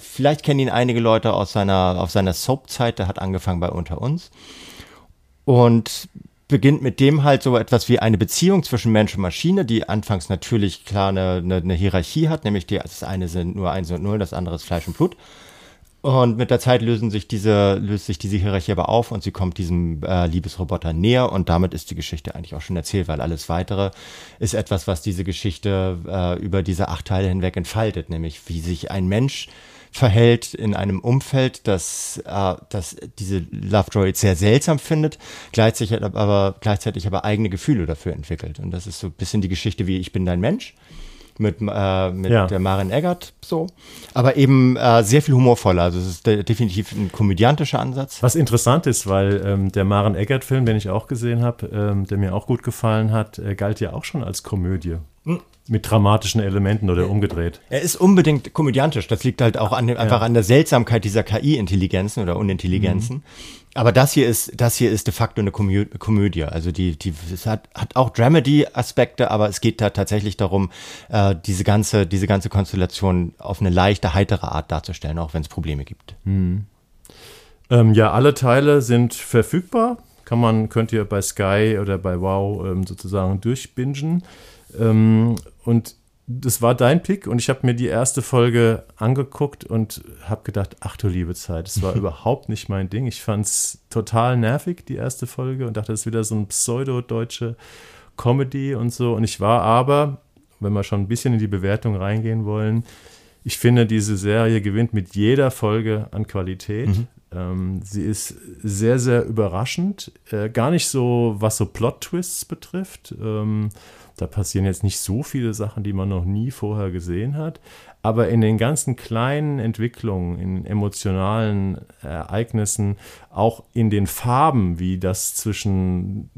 vielleicht kennen ihn einige Leute aus seiner, aus seiner Soap-Zeit. Der hat angefangen bei Unter uns. Und beginnt mit dem halt so etwas wie eine Beziehung zwischen Mensch und Maschine, die anfangs natürlich klar eine, eine, eine Hierarchie hat, nämlich die, das eine sind nur eins und null, das andere ist Fleisch und Blut. Und mit der Zeit lösen sich diese, löst sich diese Hierarchie aber auf und sie kommt diesem äh, Liebesroboter näher und damit ist die Geschichte eigentlich auch schon erzählt, weil alles weitere ist etwas, was diese Geschichte äh, über diese acht Teile hinweg entfaltet, nämlich wie sich ein Mensch verhält in einem Umfeld, das, äh, das diese Love Droid sehr seltsam findet, gleichzeitig aber, gleichzeitig aber eigene Gefühle dafür entwickelt. Und das ist so ein bisschen die Geschichte wie Ich bin dein Mensch mit, äh, mit ja. der Marin Eggert so. Aber eben äh, sehr viel humorvoller. Also es ist de definitiv ein komödiantischer Ansatz. Was interessant ist, weil ähm, der Maren Eggert-Film, den ich auch gesehen habe, ähm, der mir auch gut gefallen hat, äh, galt ja auch schon als Komödie. Mhm mit dramatischen Elementen oder umgedreht. Er ist unbedingt komödiantisch. Das liegt halt auch an dem, einfach an der Seltsamkeit dieser KI-Intelligenzen oder Unintelligenzen. Mhm. Aber das hier ist, das hier ist de facto eine Komö Komödie. Also die, die, es hat, hat auch Dramedy-Aspekte, aber es geht da tatsächlich darum, äh, diese ganze, diese ganze Konstellation auf eine leichte, heitere Art darzustellen, auch wenn es Probleme gibt. Mhm. Ähm, ja, alle Teile sind verfügbar. Kann man, könnt ihr bei Sky oder bei Wow ähm, sozusagen durchbingen. Ähm, und das war dein Pick und ich habe mir die erste Folge angeguckt und habe gedacht, ach du liebe Zeit, das war <laughs> überhaupt nicht mein Ding. Ich fand es total nervig, die erste Folge, und dachte, das ist wieder so ein pseudo-deutsche Comedy und so. Und ich war aber, wenn wir schon ein bisschen in die Bewertung reingehen wollen, ich finde, diese Serie gewinnt mit jeder Folge an Qualität. Mhm. Ähm, sie ist sehr, sehr überraschend. Äh, gar nicht so, was so Plot-Twists betrifft. Ähm, da passieren jetzt nicht so viele Sachen, die man noch nie vorher gesehen hat. Aber in den ganzen kleinen Entwicklungen, in emotionalen Ereignissen, auch in den Farben, wie das zwischen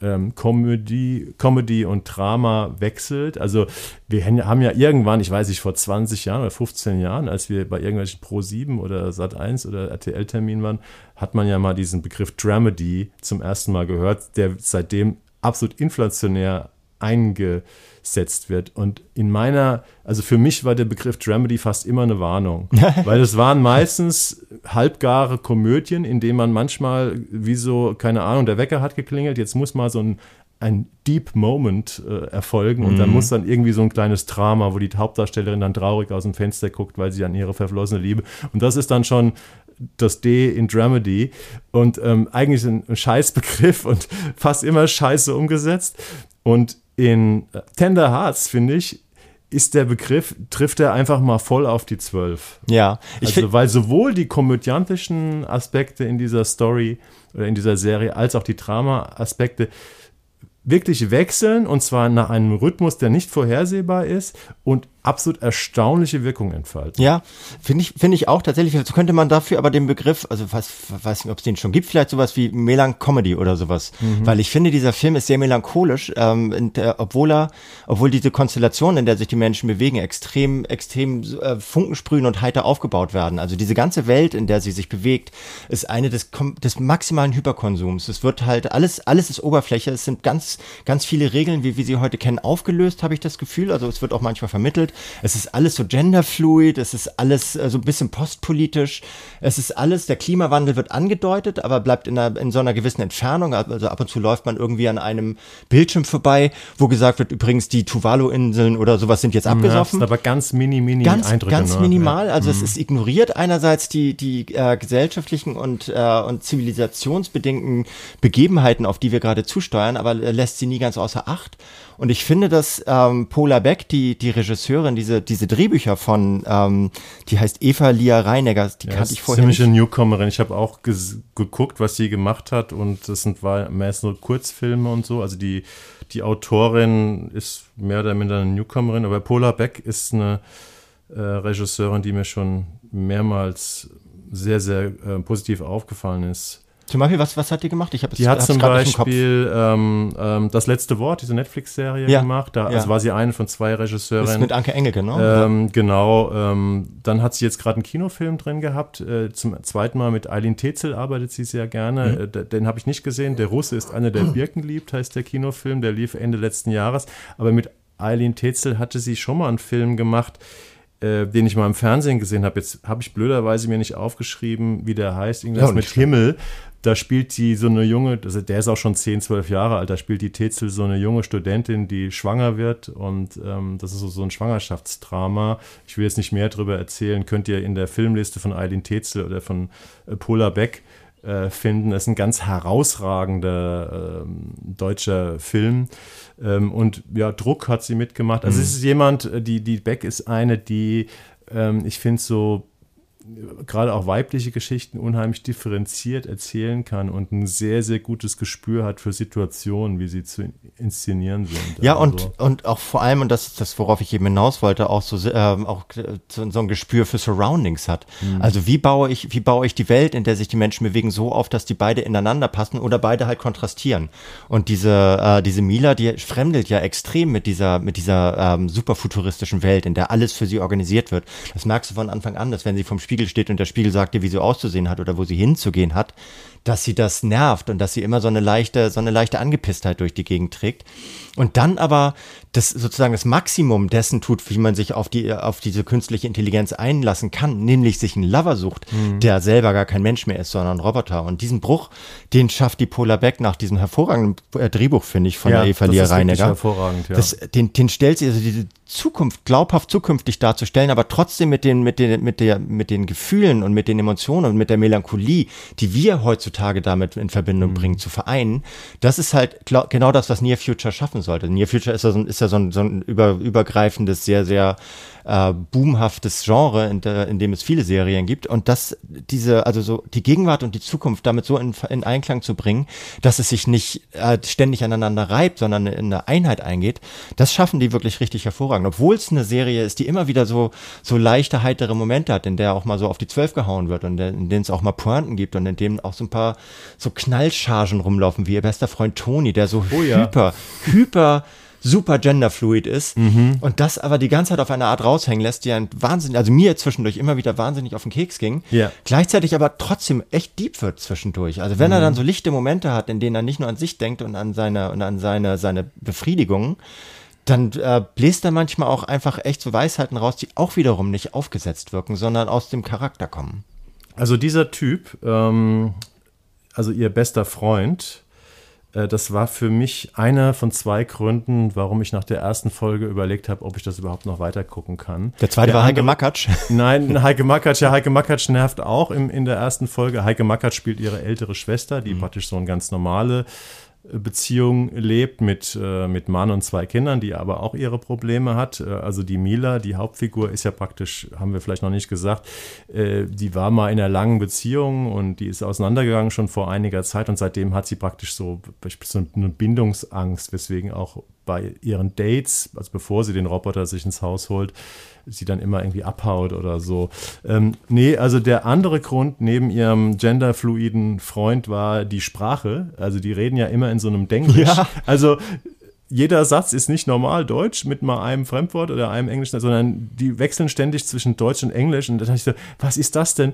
ähm, Comedy, Comedy und Drama wechselt. Also wir haben ja irgendwann, ich weiß nicht, vor 20 Jahren oder 15 Jahren, als wir bei irgendwelchen Pro7 oder Sat1 oder RTL-Terminen waren, hat man ja mal diesen Begriff Dramedy zum ersten Mal gehört, der seitdem absolut inflationär eingesetzt wird. Und in meiner, also für mich war der Begriff Dramedy fast immer eine Warnung, <laughs> weil es waren meistens halbgare Komödien, in denen man manchmal, wie so, keine Ahnung, der Wecker hat geklingelt, jetzt muss mal so ein ein Deep Moment äh, erfolgen. Und mhm. dann muss dann irgendwie so ein kleines Drama, wo die Hauptdarstellerin dann traurig aus dem Fenster guckt, weil sie an ihre verflossene Liebe. Und das ist dann schon das D in Dramedy. Und ähm, eigentlich ein Scheißbegriff und <laughs> fast immer scheiße umgesetzt. Und in Tender Hearts, finde ich, ist der Begriff, trifft er einfach mal voll auf die Zwölf. Ja. Ich also, weil sowohl die komödiantischen Aspekte in dieser Story oder in dieser Serie als auch die Drama-Aspekte wirklich wechseln und zwar nach einem Rhythmus, der nicht vorhersehbar ist und absolut erstaunliche Wirkung entfalten. Ja, finde ich, finde ich auch tatsächlich. Jetzt könnte man dafür aber den Begriff, also was, weiß nicht, ob es den schon gibt, vielleicht sowas wie Melancomedy oder sowas. Mhm. Weil ich finde, dieser Film ist sehr melancholisch, ähm, der, obwohl er, obwohl diese Konstellation, in der sich die Menschen bewegen, extrem, extrem äh, Funkensprühen und heiter aufgebaut werden. Also diese ganze Welt, in der sie sich bewegt, ist eine des, des maximalen Hyperkonsums. Es wird halt alles, alles ist Oberfläche. Es sind ganz, ganz viele Regeln, wie wir sie heute kennen, aufgelöst, habe ich das Gefühl. Also es wird auch manchmal vermittelt sind. Es ist alles so genderfluid, es ist alles äh, so ein bisschen postpolitisch. Es ist alles, der Klimawandel wird angedeutet, aber bleibt in, einer, in so einer gewissen Entfernung. Also ab und zu läuft man irgendwie an einem Bildschirm vorbei, wo gesagt wird, übrigens die Tuvalu-Inseln oder sowas sind jetzt abgesoffen. Ja, aber ganz mini, mini ganz, Eindrücke. Ganz ne? minimal. Also mhm. es ist ignoriert einerseits die, die äh, gesellschaftlichen und, äh, und zivilisationsbedingten Begebenheiten, auf die wir gerade zusteuern, aber lässt sie nie ganz außer Acht. Und ich finde, dass ähm, Paula Beck, die, die Regisseurin, diese, diese Drehbücher von, ähm, die heißt Eva Lia Reinegger, die ja, kannte ich vorher ziemliche Newcomerin. Ich habe auch geguckt, was sie gemacht hat und das sind war meist nur Kurzfilme und so. Also die, die Autorin ist mehr oder minder eine Newcomerin, aber Paula Beck ist eine äh, Regisseurin, die mir schon mehrmals sehr, sehr äh, positiv aufgefallen ist. Zum Beispiel, was, was hat die gemacht? Ich die hat zum Beispiel ähm, ähm, das letzte Wort, diese Netflix-Serie ja. gemacht. Da ja. also war sie eine von zwei Regisseurinnen. Das ist mit Anke Engelke, ne? Ähm, genau. Ähm, dann hat sie jetzt gerade einen Kinofilm drin gehabt. Äh, zum zweiten Mal mit Eileen Tetzel arbeitet sie sehr gerne. Mhm. Äh, den habe ich nicht gesehen. Der Russe ist einer, der <clears throat> Birken liebt, heißt der Kinofilm. Der lief Ende letzten Jahres. Aber mit Eileen Tetzel hatte sie schon mal einen Film gemacht äh, den ich mal im Fernsehen gesehen habe. Jetzt habe ich blöderweise mir nicht aufgeschrieben, wie der heißt. Irgendwas ja, mit Himmel da spielt sie so eine junge, also der ist auch schon 10, 12 Jahre alt, da spielt die Tetzel so eine junge Studentin, die schwanger wird und ähm, das ist so, so ein Schwangerschaftsdrama. Ich will jetzt nicht mehr darüber erzählen, könnt ihr in der Filmliste von Eileen Tetzel oder von äh, Pola Beck äh, finden. Das ist ein ganz herausragender äh, deutscher Film. Ähm, und ja, Druck hat sie mitgemacht. Also mhm. es ist jemand, äh, die, die Beck ist eine, die ähm, ich finde so gerade auch weibliche Geschichten unheimlich differenziert erzählen kann und ein sehr, sehr gutes Gespür hat für Situationen, wie sie zu inszenieren sind. Ja, also. und, und auch vor allem, und das ist das, worauf ich eben hinaus wollte, auch so, ähm, auch so, so, ein Gespür für Surroundings hat. Mhm. Also wie baue ich, wie baue ich die Welt, in der sich die Menschen bewegen, so auf, dass die beide ineinander passen oder beide halt kontrastieren. Und diese, äh, diese Mila, die fremdelt ja extrem mit dieser, mit dieser ähm, superfuturistischen Welt, in der alles für sie organisiert wird. Das merkst du von Anfang an, dass wenn sie vom Spiegel Spiegel steht und der Spiegel sagt dir, wie sie auszusehen hat oder wo sie hinzugehen hat, dass sie das nervt und dass sie immer so eine leichte, so eine leichte Angepisstheit durch die Gegend trägt. Und dann aber das sozusagen das Maximum dessen tut, wie man sich auf die, auf diese künstliche Intelligenz einlassen kann, nämlich sich einen Lover sucht, mhm. der selber gar kein Mensch mehr ist, sondern ein Roboter. Und diesen Bruch, den schafft die Polar Beck nach diesem hervorragenden äh, Drehbuch, finde ich, von ja, der Eva Lia Reinegger. hervorragend, ja. Das, den, den stellt sie, also diese Zukunft, glaubhaft zukünftig darzustellen, aber trotzdem mit den, mit den, mit der, mit den Gefühlen und mit den Emotionen und mit der Melancholie, die wir heutzutage damit in Verbindung mhm. bringen, zu vereinen. Das ist halt genau das, was Near Future schaffen sollte. Near Future ist ja so, ist ja so ein, so ein über, übergreifendes, sehr, sehr äh, boomhaftes Genre, in, der, in dem es viele Serien gibt. Und das, diese, also so die Gegenwart und die Zukunft damit so in, in Einklang zu bringen, dass es sich nicht äh, ständig aneinander reibt, sondern in eine Einheit eingeht, das schaffen die wirklich richtig hervorragend. Obwohl es eine Serie ist, die immer wieder so, so leichte, heitere Momente hat, in der auch mal so auf die Zwölf gehauen wird und in denen es auch mal Pointen gibt und in denen auch so ein paar so Knallchargen rumlaufen, wie ihr bester Freund Toni, der so oh ja. hyper, hyper super genderfluid ist mhm. und das aber die ganze Zeit auf eine Art raushängen lässt, die ein wahnsinnig, also mir zwischendurch immer wieder wahnsinnig auf den Keks ging, yeah. gleichzeitig aber trotzdem echt deep wird zwischendurch. Also wenn mhm. er dann so lichte Momente hat, in denen er nicht nur an sich denkt und an seine und an seine seine Befriedigung, dann äh, bläst er manchmal auch einfach echt so Weisheiten raus, die auch wiederum nicht aufgesetzt wirken, sondern aus dem Charakter kommen. Also dieser Typ, ähm, also ihr bester Freund, äh, das war für mich einer von zwei Gründen, warum ich nach der ersten Folge überlegt habe, ob ich das überhaupt noch weiter gucken kann. Der zweite der war Heike Makatsch. <laughs> Nein, Heike Makatsch, ja, Heike Makatsch nervt auch im, in der ersten Folge. Heike Makatsch spielt ihre ältere Schwester, die mhm. praktisch so ein ganz normale Beziehung lebt mit, äh, mit Mann und zwei Kindern, die aber auch ihre Probleme hat. Äh, also die Mila, die Hauptfigur, ist ja praktisch, haben wir vielleicht noch nicht gesagt, äh, die war mal in einer langen Beziehung und die ist auseinandergegangen schon vor einiger Zeit und seitdem hat sie praktisch so, so eine Bindungsangst, weswegen auch bei ihren Dates, also bevor sie den Roboter sich ins Haus holt, sie dann immer irgendwie abhaut oder so. Ähm, nee, also der andere Grund neben ihrem genderfluiden Freund war die Sprache. Also die reden ja immer in so einem Denglisch. Ja. Also jeder Satz ist nicht normal Deutsch mit mal einem Fremdwort oder einem Englischen, sondern die wechseln ständig zwischen Deutsch und Englisch. Und dann dachte ich so, was ist das denn?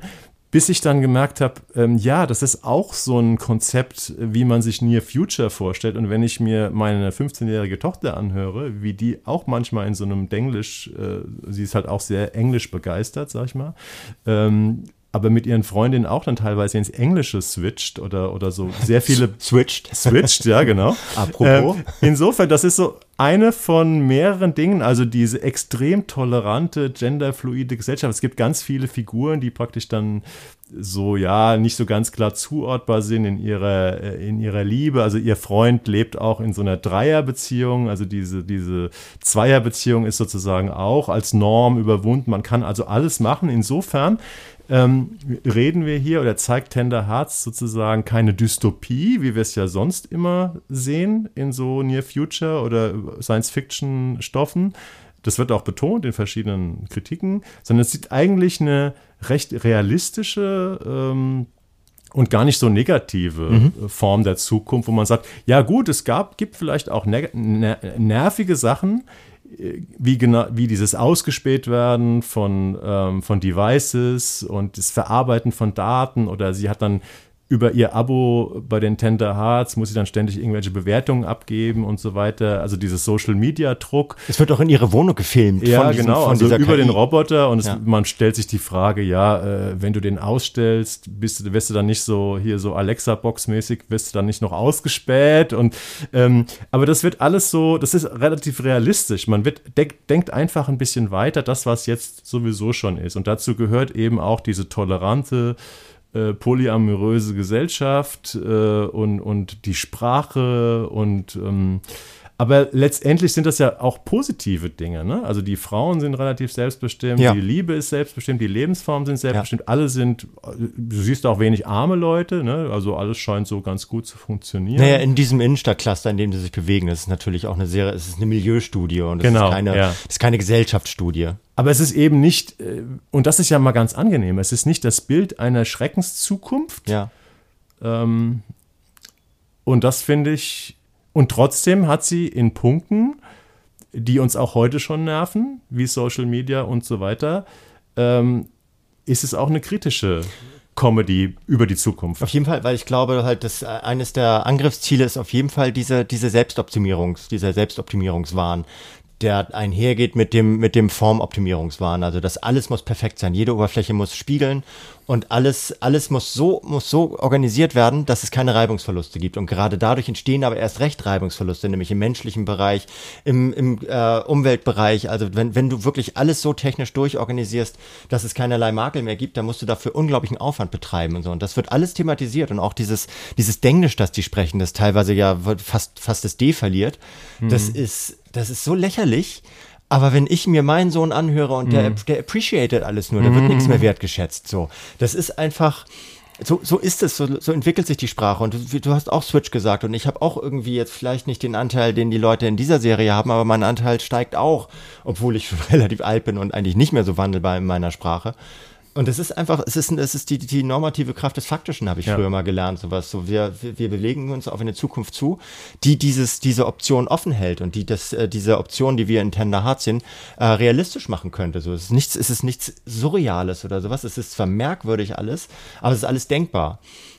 Bis ich dann gemerkt habe, ähm, ja, das ist auch so ein Konzept, wie man sich Near Future vorstellt. Und wenn ich mir meine 15-jährige Tochter anhöre, wie die auch manchmal in so einem Denglisch, äh, sie ist halt auch sehr englisch begeistert, sag ich mal, ähm, aber mit ihren Freundinnen auch dann teilweise ins Englische switcht oder, oder so sehr viele. <laughs> Switcht. Switcht, ja, genau. Apropos. Ähm, insofern, das ist so eine von mehreren Dingen, also diese extrem tolerante, genderfluide Gesellschaft. Es gibt ganz viele Figuren, die praktisch dann so, ja, nicht so ganz klar zuortbar sind in ihrer, äh, in ihrer Liebe. Also ihr Freund lebt auch in so einer Dreierbeziehung. Also diese, diese Zweierbeziehung ist sozusagen auch als Norm überwunden. Man kann also alles machen. Insofern ähm, reden wir hier oder zeigt Tender Hearts sozusagen keine Dystopie, wie wir es ja sonst immer sehen in so Near Future oder Science-Fiction-Stoffen. Das wird auch betont in verschiedenen Kritiken, sondern es sieht eigentlich eine recht realistische ähm, und gar nicht so negative mhm. Form der Zukunft, wo man sagt, ja gut, es gab, gibt vielleicht auch ner nervige Sachen, wie, genau, wie dieses Ausgespäht werden von, ähm, von Devices und das Verarbeiten von Daten oder sie hat dann über ihr Abo bei den Tender Hearts muss sie dann ständig irgendwelche Bewertungen abgeben und so weiter. Also dieses Social Media Druck. Es wird auch in ihre Wohnung gefilmt. Ja, diesen, genau. also über KI. den Roboter und es, ja. man stellt sich die Frage, ja, äh, wenn du den ausstellst, bist, wirst du dann nicht so hier so Alexa-Box-mäßig, wirst du dann nicht noch ausgespäht und ähm, aber das wird alles so, das ist relativ realistisch. Man wird denk, denkt einfach ein bisschen weiter, das was jetzt sowieso schon ist und dazu gehört eben auch diese tolerante äh, polyamoröse Gesellschaft äh, und, und die Sprache und ähm, aber letztendlich sind das ja auch positive Dinge. Ne? Also die Frauen sind relativ selbstbestimmt, ja. die Liebe ist selbstbestimmt, die Lebensformen sind selbstbestimmt, ja. alle sind, du siehst auch wenig arme Leute, ne? also alles scheint so ganz gut zu funktionieren. Naja, in diesem Innenstadtcluster, in dem sie sich bewegen, das ist natürlich auch eine sehr, es ist eine Milieustudie und es genau, ist, keine, ja. ist keine Gesellschaftsstudie. Aber es ist eben nicht, äh, und das ist ja mal ganz angenehm, es ist nicht das Bild einer Schreckenszukunft. Ja. Ähm, und das finde ich, und trotzdem hat sie in Punkten, die uns auch heute schon nerven, wie Social Media und so weiter, ähm, ist es auch eine kritische Comedy über die Zukunft. Auf jeden Fall, weil ich glaube halt, dass äh, eines der Angriffsziele ist auf jeden Fall diese, diese Selbstoptimierungs, dieser Selbstoptimierungswahn, der einhergeht mit dem, mit dem Formoptimierungswahn. Also das alles muss perfekt sein. Jede Oberfläche muss spiegeln und alles, alles muss so, muss so organisiert werden, dass es keine Reibungsverluste gibt. Und gerade dadurch entstehen aber erst recht Reibungsverluste, nämlich im menschlichen Bereich, im, im äh, Umweltbereich. Also wenn, wenn du wirklich alles so technisch durchorganisierst, dass es keinerlei Makel mehr gibt, dann musst du dafür unglaublichen Aufwand betreiben und so. Und das wird alles thematisiert und auch dieses, dieses Denglisch, das die sprechen, das teilweise ja fast, fast das D verliert. Mhm. Das ist, das ist so lächerlich. Aber wenn ich mir meinen Sohn anhöre und der, mhm. der appreciated alles nur, da wird nichts mehr wertgeschätzt. So, das ist einfach. So, so ist es, so, so entwickelt sich die Sprache. Und du, du hast auch Switch gesagt und ich habe auch irgendwie jetzt vielleicht nicht den Anteil, den die Leute in dieser Serie haben, aber mein Anteil steigt auch, obwohl ich schon <laughs> relativ alt bin und eigentlich nicht mehr so wandelbar in meiner Sprache. Und es ist einfach, es ist, es ist die, die normative Kraft des Faktischen, habe ich ja. früher mal gelernt, sowas. So, wir, wir bewegen uns auf eine Zukunft zu, die dieses, diese Option offen hält und die das, äh, diese Option, die wir in Tender Heart sind, äh, realistisch machen könnte. So, es ist nichts, es ist nichts Surreales oder sowas. Es ist zwar merkwürdig alles, aber es ist alles denkbar.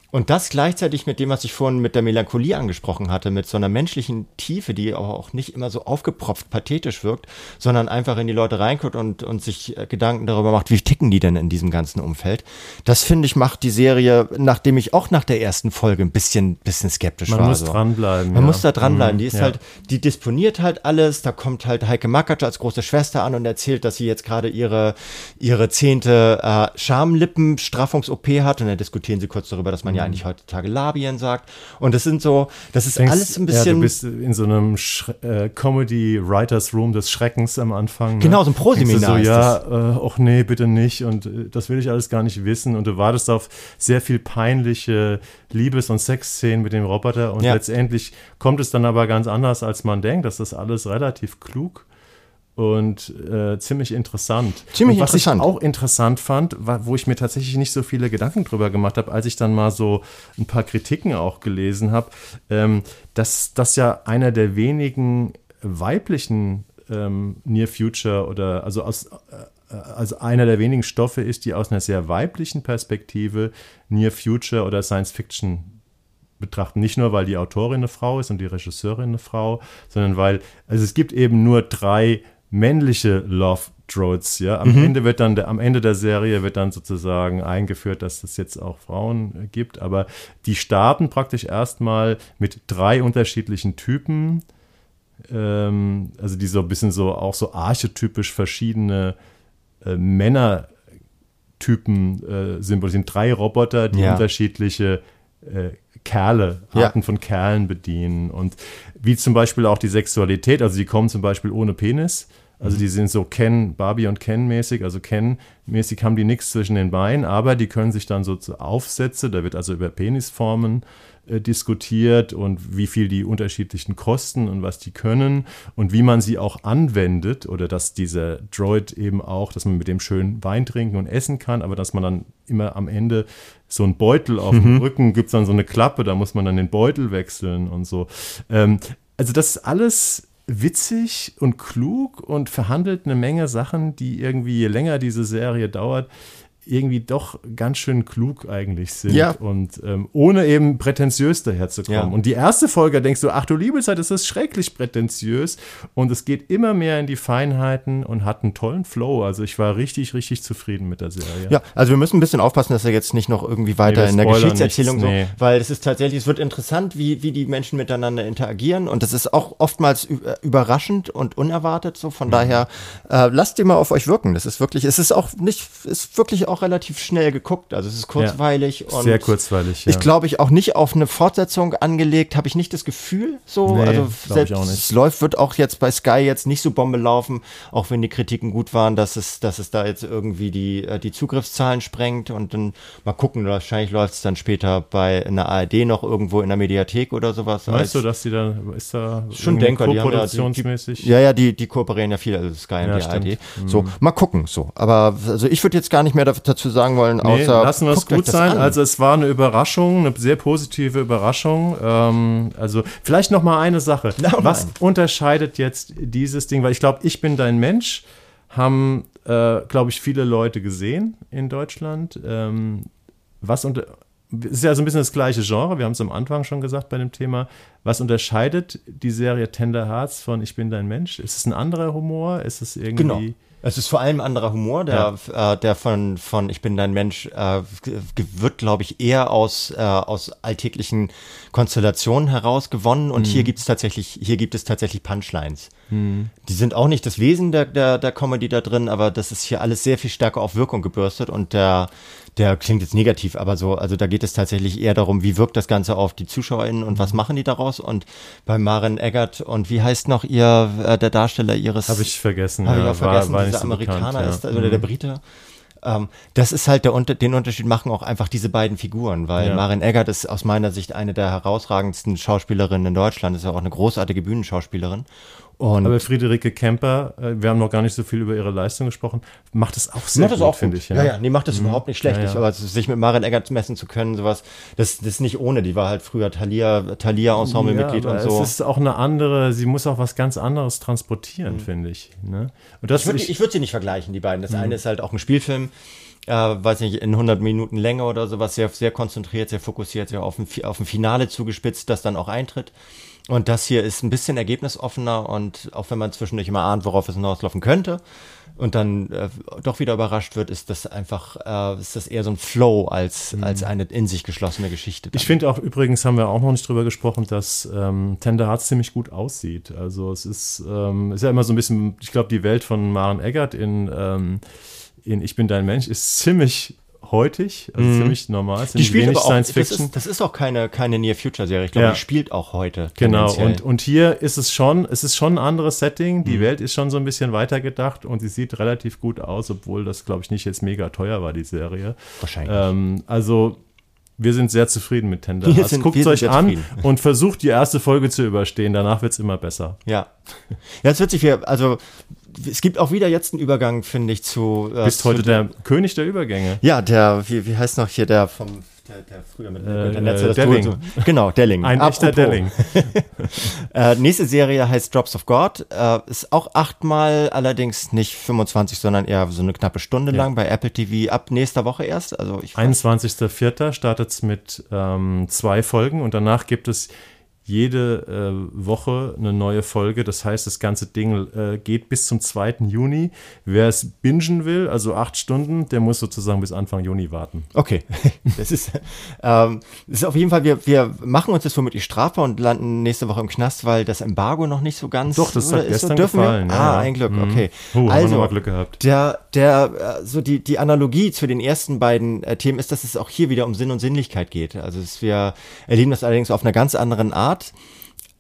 Und das gleichzeitig mit dem, was ich vorhin mit der Melancholie angesprochen hatte, mit so einer menschlichen Tiefe, die auch nicht immer so aufgepropft pathetisch wirkt, sondern einfach in die Leute reinguckt und, und sich äh, Gedanken darüber macht, wie ticken die denn in diesem ganzen Umfeld. Das finde ich macht die Serie, nachdem ich auch nach der ersten Folge ein bisschen, bisschen skeptisch Man war. Man muss so. dranbleiben. Man ja. muss da dranbleiben. Die ist mhm, ja. halt, die disponiert halt alles. Da kommt halt Heike Makatsch als große Schwester an und erzählt, dass sie jetzt gerade ihre, ihre zehnte äh, Schamlippenstraffungs-OP hat und dann diskutieren sie kurz darüber, dass man ja eigentlich heutzutage Labien sagt. Und das sind so, das ist Denkst, alles ein bisschen. Ja, du bist in so einem Sch äh, Comedy Writers Room des Schreckens am Anfang. Ne? Genau, so ein Proseminar. So, ja, äh, ach nee, bitte nicht. Und äh, das will ich alles gar nicht wissen. Und du wartest auf sehr viel peinliche Liebes- und Sexszenen mit dem Roboter. Und ja. letztendlich kommt es dann aber ganz anders, als man denkt. Das ist alles relativ klug und äh, ziemlich interessant. Ziemlich und was interessant. ich auch interessant fand, war, wo ich mir tatsächlich nicht so viele Gedanken drüber gemacht habe, als ich dann mal so ein paar Kritiken auch gelesen habe, ähm, dass das ja einer der wenigen weiblichen ähm, Near Future oder also aus, äh, also einer der wenigen Stoffe ist, die aus einer sehr weiblichen Perspektive Near Future oder Science Fiction betrachten. Nicht nur, weil die Autorin eine Frau ist und die Regisseurin eine Frau, sondern weil, also es gibt eben nur drei männliche Love Droids, ja. Am mhm. Ende wird dann, der, am Ende der Serie wird dann sozusagen eingeführt, dass es jetzt auch Frauen äh, gibt, aber die starten praktisch erstmal mit drei unterschiedlichen Typen, ähm, also die so ein bisschen so, auch so archetypisch verschiedene äh, Männertypen äh, symbolisieren. Drei Roboter, die ja. unterschiedliche äh, Kerle, Arten ja. von Kerlen bedienen. Und wie zum Beispiel auch die Sexualität, also die kommen zum Beispiel ohne Penis. Also die sind so Ken, Barbie und Ken mäßig, also Ken mäßig haben die nichts zwischen den Beinen, aber die können sich dann so zu Aufsätze, da wird also über Penisformen äh, diskutiert und wie viel die unterschiedlichen kosten und was die können und wie man sie auch anwendet oder dass dieser Droid eben auch, dass man mit dem schön Wein trinken und essen kann, aber dass man dann immer am Ende so einen Beutel auf mhm. dem Rücken, gibt es dann so eine Klappe, da muss man dann den Beutel wechseln und so. Ähm, also das ist alles witzig und klug und verhandelt eine Menge Sachen, die irgendwie, je länger diese Serie dauert, irgendwie doch ganz schön klug eigentlich sind ja. und ähm, ohne eben prätentiös daherzukommen. Ja. Und die erste Folge denkst du, ach du liebe Zeit, es ist schrecklich prätentiös und es geht immer mehr in die Feinheiten und hat einen tollen Flow. Also ich war richtig, richtig zufrieden mit der Serie. Ja, also wir müssen ein bisschen aufpassen, dass er jetzt nicht noch irgendwie weiter nee, in der Geschichtserzählung nichts, nee. so, weil es ist tatsächlich, es wird interessant, wie, wie die Menschen miteinander interagieren und das ist auch oftmals überraschend und unerwartet so. Von mhm. daher äh, lasst ihr mal auf euch wirken. Das ist wirklich, es ist auch nicht, ist wirklich auch auch relativ schnell geguckt. Also es ist kurzweilig ja, und sehr kurzweilig. Ja. Ich glaube ich auch nicht auf eine Fortsetzung angelegt, habe ich nicht das Gefühl. So, nee, also selbst es läuft, wird auch jetzt bei Sky jetzt nicht so Bombe laufen, auch wenn die Kritiken gut waren, dass es, dass es da jetzt irgendwie die, äh, die Zugriffszahlen sprengt und dann mal gucken, wahrscheinlich läuft es dann später bei einer ARD noch irgendwo in der Mediathek oder sowas. Weißt du, dass die da, ist da schon denkbar, die haben ja, die, die, ja, ja, die, die kooperieren ja viel, also Sky und ja, die ARD. So, mhm. mal gucken, so. Aber also ich würde jetzt gar nicht mehr dazu sagen wollen, außer. Nee, lassen wir es gut sein. An. Also es war eine Überraschung, eine sehr positive Überraschung. Ähm, also vielleicht noch mal eine Sache. No, Was nein. unterscheidet jetzt dieses Ding? Weil ich glaube, ich bin dein Mensch. Haben, äh, glaube ich, viele Leute gesehen in Deutschland. Ähm, was unter ist ja so ein bisschen das gleiche Genre, wir haben es am Anfang schon gesagt bei dem Thema. Was unterscheidet die Serie Tender Hearts von Ich bin dein Mensch? Ist es ein anderer Humor? Ist es irgendwie. Genau. Es ist vor allem anderer Humor, der, ja. äh, der von, von Ich bin dein Mensch äh, wird, glaube ich, eher aus, äh, aus alltäglichen Konstellationen heraus gewonnen. Und mhm. hier gibt es tatsächlich, hier gibt es tatsächlich Punchlines. Mhm. Die sind auch nicht das Wesen der, der, der Comedy da drin, aber das ist hier alles sehr viel stärker auf Wirkung gebürstet und der, der klingt jetzt negativ, aber so, also da geht es tatsächlich eher darum, wie wirkt das Ganze auf die ZuschauerInnen und was mhm. machen die daraus? Und bei Maren Eggert und wie heißt noch ihr, äh, der Darsteller ihres. Habe ich vergessen. Habe ja, ich auch vergessen, war, war dieser so Amerikaner bekannt, ist, also mhm. der Brite. Ähm, das ist halt der, den Unterschied machen auch einfach diese beiden Figuren, weil ja. Maren Eggert ist aus meiner Sicht eine der herausragendsten Schauspielerinnen in Deutschland, ist ja auch eine großartige Bühnenschauspielerin. Und Aber Friederike Kemper, äh, wir haben noch gar nicht so viel über ihre Leistung gesprochen, macht es auch sehr macht gut, finde ich. Ja, ja, ja nee, macht das mhm. überhaupt nicht schlecht. Ja, ja. aber sich mit Maren Eggert messen zu können, sowas, das, das ist nicht ohne. Die war halt früher Thalia, Thalia Ensemble-Mitglied ja, und so. Es ist auch eine andere, sie muss auch was ganz anderes transportieren, mhm. finde ich. Ne? Und das ich würde ich, würd sie nicht vergleichen, die beiden. Das mhm. eine ist halt auch ein Spielfilm, äh, weiß nicht, in 100 Minuten Länge oder sowas, sehr, sehr konzentriert, sehr fokussiert, sehr auf ein, auf ein Finale zugespitzt, das dann auch eintritt. Und das hier ist ein bisschen ergebnisoffener und auch wenn man zwischendurch immer ahnt, worauf es hinauslaufen könnte und dann äh, doch wieder überrascht wird, ist das einfach, äh, ist das eher so ein Flow als, mhm. als eine in sich geschlossene Geschichte. Dann. Ich finde auch, übrigens haben wir auch noch nicht drüber gesprochen, dass ähm, Tender Hearts ziemlich gut aussieht. Also es ist, ähm, ist ja immer so ein bisschen, ich glaube, die Welt von Maren Eggert in, ähm, in Ich bin dein Mensch ist ziemlich heutig, also mhm. ziemlich normal. Die spielt aber auch, Science Fiction. Das ist, das ist auch keine, keine Near Future Serie. Ich glaube, ja. die spielt auch heute. Genau. Und, und hier ist es schon, es ist schon ein anderes Setting. Die mhm. Welt ist schon so ein bisschen weitergedacht und sie sieht relativ gut aus, obwohl das, glaube ich, nicht jetzt mega teuer war, die Serie. Wahrscheinlich. Ähm, also wir sind sehr zufrieden mit Tender. Guckt es euch an <laughs> und versucht die erste Folge zu überstehen. Danach wird es immer besser. Ja. Ja, es wird sich wieder, also es gibt auch wieder jetzt einen Übergang, finde ich, zu. Äh, Bist zu heute der König der Übergänge. Ja, der, wie, wie heißt noch hier der vom Der, der früher mit äh, Netze, Delling. So. Genau, Delling. <laughs> Ein Apropos. echter Delling. <laughs> <laughs> äh, nächste Serie heißt Drops of God. Äh, ist auch achtmal, allerdings nicht 25, sondern eher so eine knappe Stunde ja. lang bei Apple TV ab nächster Woche erst. Also 21.04. startet es mit ähm, zwei Folgen und danach gibt es jede äh, Woche eine neue Folge. Das heißt, das ganze Ding äh, geht bis zum 2. Juni. Wer es bingen will, also acht Stunden, der muss sozusagen bis Anfang Juni warten. Okay, <laughs> das ist, ähm, das ist auf jeden Fall, wir, wir machen uns das womöglich strafbar und landen nächste Woche im Knast, weil das Embargo noch nicht so ganz. Doch, das hat gestern so, gefallen. Wir? Ja, ah, ein Glück, mhm. okay. Oh, also, haben Glück gehabt. Der, der, äh, so die, die Analogie zu den ersten beiden äh, Themen ist, dass es auch hier wieder um Sinn und Sinnlichkeit geht. Also es, wir erleben das allerdings auf einer ganz anderen Art. Art.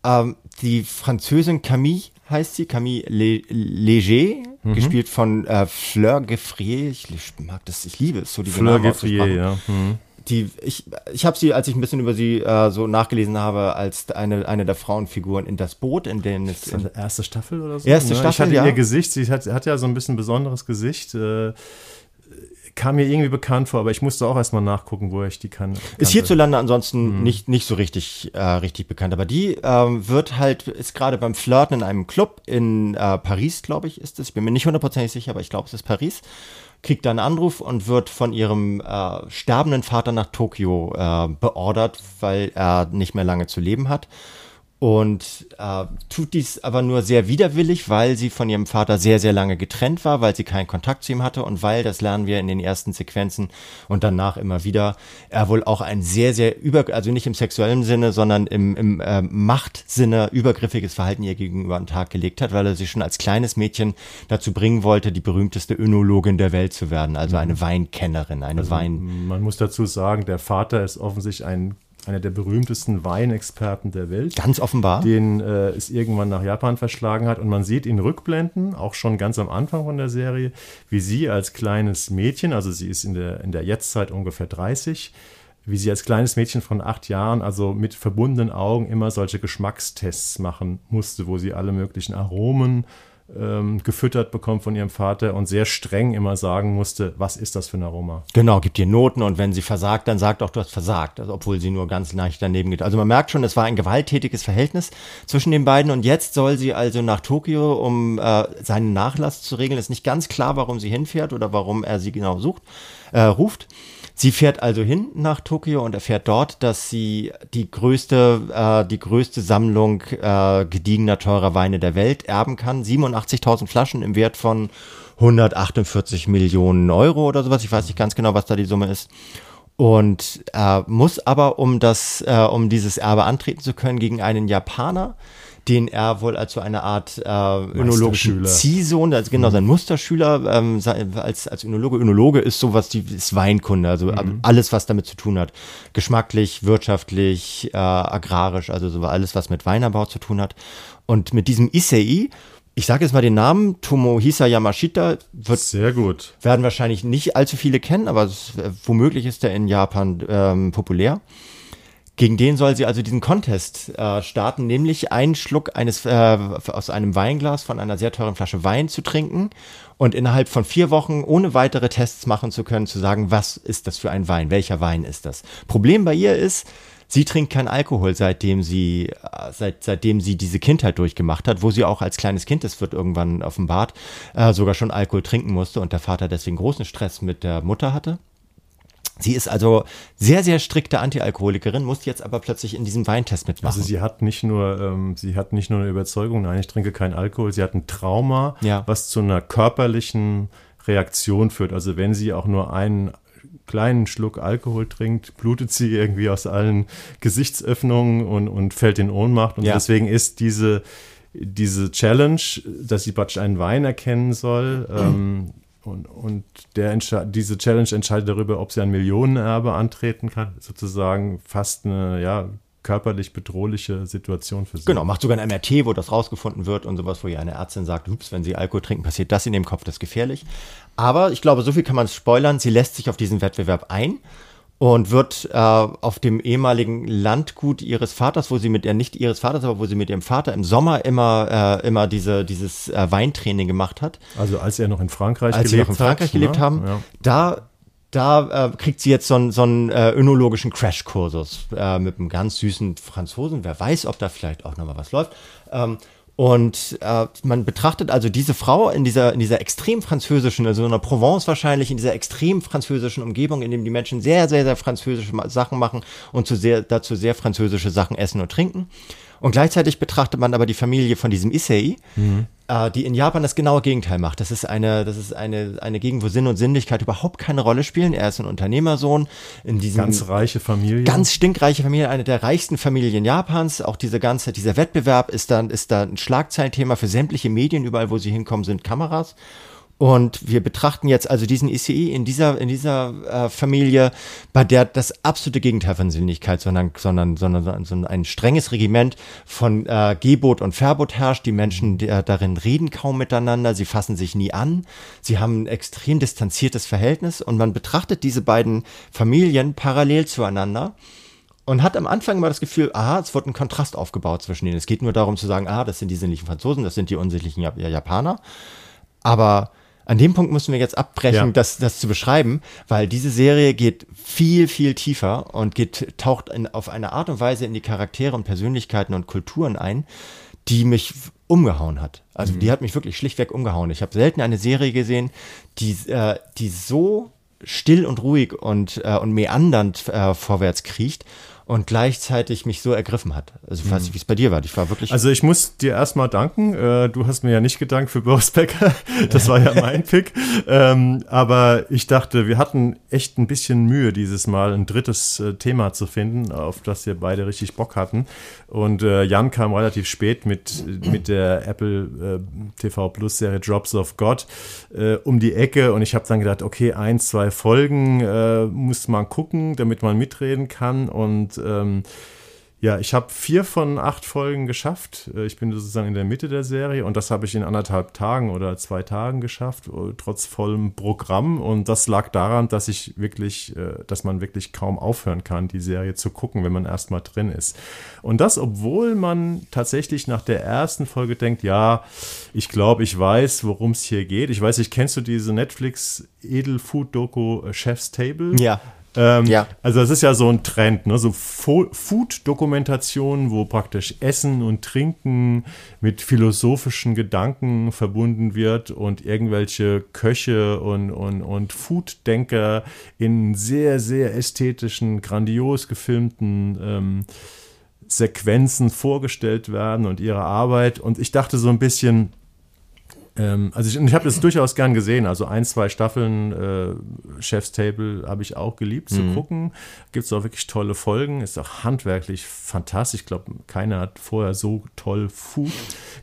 Ähm, die Französin Camille heißt sie, Camille Le Léger, mhm. gespielt von äh, Fleur Geffrier. Ich, ich, mag das, ich liebe es so, diese Fleur Geffrier, ja. Mhm. Die, ich ich habe sie, als ich ein bisschen über sie äh, so nachgelesen habe, als eine, eine der Frauenfiguren in das Boot, in dem es. In, erste Staffel oder so? Erste ja, Staffel. Ich hatte ja. ihr Gesicht, sie hat, hat ja so ein bisschen besonderes Gesicht. Äh, kam mir irgendwie bekannt vor, aber ich musste auch erstmal nachgucken, wo ich die kann. Ist hierzulande ansonsten mhm. nicht, nicht so richtig, äh, richtig bekannt. Aber die ähm, wird halt, ist gerade beim Flirten in einem Club in äh, Paris, glaube ich, ist es. Ich bin mir nicht hundertprozentig sicher, aber ich glaube, es ist Paris. Kriegt dann einen Anruf und wird von ihrem äh, sterbenden Vater nach Tokio äh, beordert, weil er nicht mehr lange zu leben hat und äh, tut dies aber nur sehr widerwillig, weil sie von ihrem Vater sehr, sehr lange getrennt war, weil sie keinen Kontakt zu ihm hatte und weil, das lernen wir in den ersten Sequenzen und danach immer wieder, er wohl auch ein sehr, sehr über, also nicht im sexuellen Sinne, sondern im, im äh, Machtsinne übergriffiges Verhalten ihr gegenüber an den Tag gelegt hat, weil er sie schon als kleines Mädchen dazu bringen wollte, die berühmteste Önologin der Welt zu werden, also eine mhm. Weinkennerin, eine also Wein. Man muss dazu sagen, der Vater ist offensichtlich ein einer der berühmtesten Weinexperten der Welt. Ganz offenbar. Den äh, es irgendwann nach Japan verschlagen hat. Und man sieht in Rückblenden, auch schon ganz am Anfang von der Serie, wie sie als kleines Mädchen, also sie ist in der, in der Jetztzeit ungefähr 30, wie sie als kleines Mädchen von acht Jahren, also mit verbundenen Augen, immer solche Geschmackstests machen musste, wo sie alle möglichen Aromen ähm, gefüttert bekommt von ihrem Vater und sehr streng immer sagen musste, was ist das für ein Aroma? Genau, gibt ihr Noten und wenn sie versagt, dann sagt auch, du hast versagt, also obwohl sie nur ganz leicht daneben geht. Also man merkt schon, es war ein gewalttätiges Verhältnis zwischen den beiden und jetzt soll sie also nach Tokio, um äh, seinen Nachlass zu regeln. Ist nicht ganz klar, warum sie hinfährt oder warum er sie genau sucht, äh, ruft. Sie fährt also hin nach Tokio und erfährt dort, dass sie die größte, äh, die größte Sammlung äh, gediegener teurer Weine der Welt erben kann. 87.000 Flaschen im Wert von 148 Millionen Euro oder sowas. Ich weiß nicht ganz genau, was da die Summe ist. Und äh, muss aber, um das, äh, um dieses Erbe antreten zu können, gegen einen Japaner, den er wohl als so eine Art äh, önologischen Ziehsohn, also genau, mhm. sein Musterschüler, ähm, als, als Önologe. Önologe ist sowas, die ist Weinkunde, also mhm. alles, was damit zu tun hat. Geschmacklich, wirtschaftlich, äh, agrarisch, also so alles, was mit Weinanbau zu tun hat. Und mit diesem Issei, ich sage jetzt mal den Namen, Tomohisa Yamashita, wird, Sehr gut. werden wahrscheinlich nicht allzu viele kennen, aber es, äh, womöglich ist er in Japan ähm, populär. Gegen den soll sie also diesen Contest äh, starten, nämlich einen Schluck eines äh, aus einem Weinglas von einer sehr teuren Flasche Wein zu trinken und innerhalb von vier Wochen ohne weitere Tests machen zu können, zu sagen, was ist das für ein Wein, welcher Wein ist das. Problem bei ihr ist, sie trinkt keinen Alkohol, seitdem sie, äh, seit, seitdem sie diese Kindheit durchgemacht hat, wo sie auch als kleines Kind, das wird irgendwann offenbart, äh, sogar schon Alkohol trinken musste und der Vater deswegen großen Stress mit der Mutter hatte. Sie ist also sehr, sehr strikte Antialkoholikerin, muss jetzt aber plötzlich in diesem Weintest mitmachen. Also sie hat nicht nur, ähm, sie hat nicht nur eine Überzeugung, nein, ich trinke keinen Alkohol, sie hat ein Trauma, ja. was zu einer körperlichen Reaktion führt. Also wenn sie auch nur einen kleinen Schluck Alkohol trinkt, blutet sie irgendwie aus allen Gesichtsöffnungen und, und fällt in Ohnmacht. Und ja. deswegen ist diese, diese Challenge, dass sie praktisch einen Wein erkennen soll, <clears throat> ähm, und, und der diese Challenge entscheidet darüber, ob sie ein Millionenerbe antreten kann. Sozusagen fast eine ja, körperlich bedrohliche Situation für sie. Genau, macht sogar ein MRT, wo das rausgefunden wird und sowas, wo ihr eine Ärztin sagt, ups, wenn sie Alkohol trinken, passiert das in dem Kopf, das ist gefährlich. Aber ich glaube, so viel kann man spoilern, sie lässt sich auf diesen Wettbewerb ein und wird äh, auf dem ehemaligen Landgut ihres Vaters, wo sie mit, äh, nicht ihres Vaters, aber wo sie mit ihrem Vater im Sommer immer, äh, immer diese, dieses äh, Weintraining gemacht hat. Also als er noch in Frankreich als gelebt sie noch in Frankreich hat, gelebt ne? haben, ja. da da äh, kriegt sie jetzt so einen, so einen äh, önologischen Crashkursus äh, mit einem ganz süßen Franzosen. Wer weiß, ob da vielleicht auch nochmal was läuft. Ähm, und äh, man betrachtet also diese Frau in dieser, in dieser extrem französischen, also in der Provence wahrscheinlich, in dieser extrem französischen Umgebung, in dem die Menschen sehr, sehr, sehr französische Sachen machen und zu sehr, dazu sehr französische Sachen essen und trinken. Und gleichzeitig betrachtet man aber die Familie von diesem Issei, mhm. äh, die in Japan das genaue Gegenteil macht. Das ist eine, das ist eine, eine Gegend, wo Sinn und Sinnlichkeit überhaupt keine Rolle spielen. Er ist ein Unternehmersohn in diesem ganz reiche Familie, ganz stinkreiche Familie, eine der reichsten Familien Japans. Auch diese ganze, dieser Wettbewerb ist dann, ist da ein Schlagzeilthema für sämtliche Medien. Überall, wo sie hinkommen, sind Kameras. Und wir betrachten jetzt also diesen ICE in dieser, in dieser äh, Familie, bei der das absolute Gegenteil von Sinnlichkeit, sondern, sondern, sondern, sondern ein strenges Regiment von äh, Gebot und Verbot herrscht. Die Menschen die, äh, darin reden kaum miteinander, sie fassen sich nie an, sie haben ein extrem distanziertes Verhältnis und man betrachtet diese beiden Familien parallel zueinander und hat am Anfang immer das Gefühl, aha, es wird ein Kontrast aufgebaut zwischen ihnen. Es geht nur darum zu sagen, ah, das sind die sinnlichen Franzosen, das sind die unsinnlichen Japaner. Aber an dem Punkt müssen wir jetzt abbrechen, ja. das, das zu beschreiben, weil diese Serie geht viel, viel tiefer und geht, taucht in, auf eine Art und Weise in die Charaktere und Persönlichkeiten und Kulturen ein, die mich umgehauen hat. Also mhm. die hat mich wirklich schlichtweg umgehauen. Ich habe selten eine Serie gesehen, die, äh, die so still und ruhig und, äh, und meandernd äh, vorwärts kriecht und gleichzeitig mich so ergriffen hat. Also ich weiß nicht, wie es bei dir war. Ich war wirklich. Also ich muss dir erstmal danken. Äh, du hast mir ja nicht gedankt für Boris Becker. <laughs> Das war ja mein <laughs> Pick. Ähm, aber ich dachte, wir hatten echt ein bisschen Mühe dieses Mal, ein drittes äh, Thema zu finden, auf das wir beide richtig Bock hatten. Und äh, Jan kam relativ spät mit, mit der Apple TV Plus Serie Drops of God um die Ecke. Und ich habe dann gedacht, okay, ein, zwei Folgen muss man gucken, damit man mitreden kann. Und ähm, ja, ich habe vier von acht Folgen geschafft. Äh, ich bin sozusagen in der Mitte der Serie und das habe ich in anderthalb Tagen oder zwei Tagen geschafft, äh, trotz vollem Programm. Und das lag daran, dass ich wirklich, äh, dass man wirklich kaum aufhören kann, die Serie zu gucken, wenn man erstmal drin ist. Und das, obwohl man tatsächlich nach der ersten Folge denkt, ja, ich glaube, ich weiß, worum es hier geht. Ich weiß nicht, kennst du diese Netflix Edelfood-Doku Chef's Table? Ja. Ähm, ja. Also das ist ja so ein Trend, ne? so Food-Dokumentationen, wo praktisch Essen und Trinken mit philosophischen Gedanken verbunden wird und irgendwelche Köche und, und, und Food-Denker in sehr, sehr ästhetischen, grandios gefilmten ähm, Sequenzen vorgestellt werden und ihre Arbeit. Und ich dachte so ein bisschen, ähm, also ich, ich habe das durchaus gern gesehen. Also ein, zwei Staffeln äh, Chef's Table habe ich auch geliebt zu mhm. gucken. Gibt es auch wirklich tolle Folgen. Ist auch handwerklich fantastisch. Ich glaube, keiner hat vorher so toll Food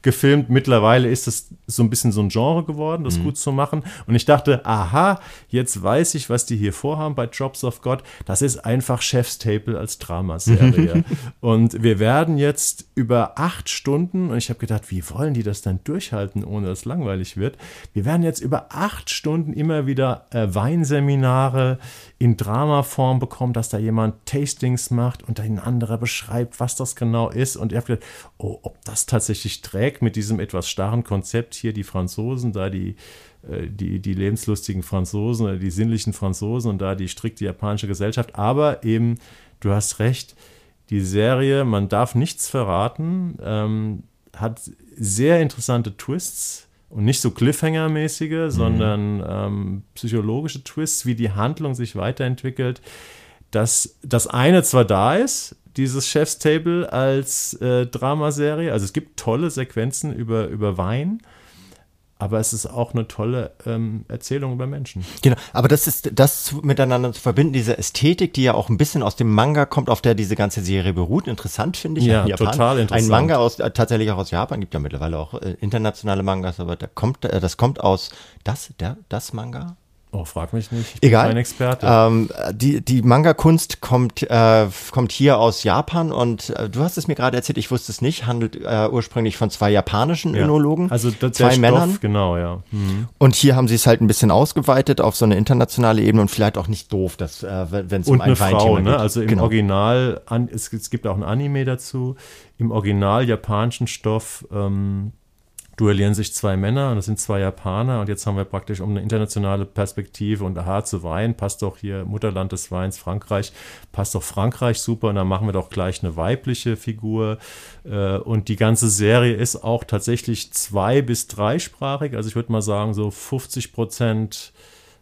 gefilmt. Mittlerweile ist es so ein bisschen so ein Genre geworden, das mhm. gut zu machen. Und ich dachte, aha, jetzt weiß ich, was die hier vorhaben bei Drops of God. Das ist einfach Chef's Table als Dramaserie. <laughs> und wir werden jetzt über acht Stunden, und ich habe gedacht, wie wollen die das dann durchhalten, ohne das langweilig langweilig wird. Wir werden jetzt über acht Stunden immer wieder äh, Weinseminare in Dramaform bekommen, dass da jemand Tastings macht und ein anderer beschreibt, was das genau ist. Und er hat gedacht, oh, ob das tatsächlich trägt mit diesem etwas starren Konzept hier, die Franzosen, da die äh, die, die lebenslustigen Franzosen oder die sinnlichen Franzosen und da die strikte japanische Gesellschaft. Aber eben, du hast recht, die Serie, man darf nichts verraten, ähm, hat sehr interessante Twists und nicht so Cliffhanger-mäßige, mhm. sondern ähm, psychologische Twists, wie die Handlung sich weiterentwickelt. Dass das eine zwar da ist, dieses Chef's Table als äh, Dramaserie, also es gibt tolle Sequenzen über, über Wein, aber es ist auch eine tolle ähm, Erzählung über Menschen. Genau, aber das ist das miteinander zu verbinden, diese Ästhetik, die ja auch ein bisschen aus dem Manga kommt, auf der diese ganze Serie beruht. Interessant finde ich. Ja, total interessant. Ein Manga aus äh, tatsächlich auch aus Japan gibt ja mittlerweile auch äh, internationale Mangas, aber da kommt äh, das kommt aus das der das Manga Oh, frag mich nicht. Ich bin Egal. kein Experte. Ähm, die die Manga-Kunst kommt, äh, kommt hier aus Japan und äh, du hast es mir gerade erzählt, ich wusste es nicht, handelt äh, ursprünglich von zwei japanischen ja. Önologen. Also zwei Stoff, Männern. Genau, ja. Mhm. Und hier haben sie es halt ein bisschen ausgeweitet auf so eine internationale Ebene und vielleicht auch nicht doof, dass äh, wenn es um ein Frau, ne? Also im genau. Original, an, es, es, gibt auch ein Anime dazu, im Original japanischen Stoff ähm, duellieren sich zwei Männer und das sind zwei Japaner und jetzt haben wir praktisch um eine internationale Perspektive und aha zu Wein passt doch hier Mutterland des Weins Frankreich passt doch Frankreich super und dann machen wir doch gleich eine weibliche Figur. Äh, und die ganze Serie ist auch tatsächlich zwei bis dreisprachig also ich würde mal sagen so 50 Prozent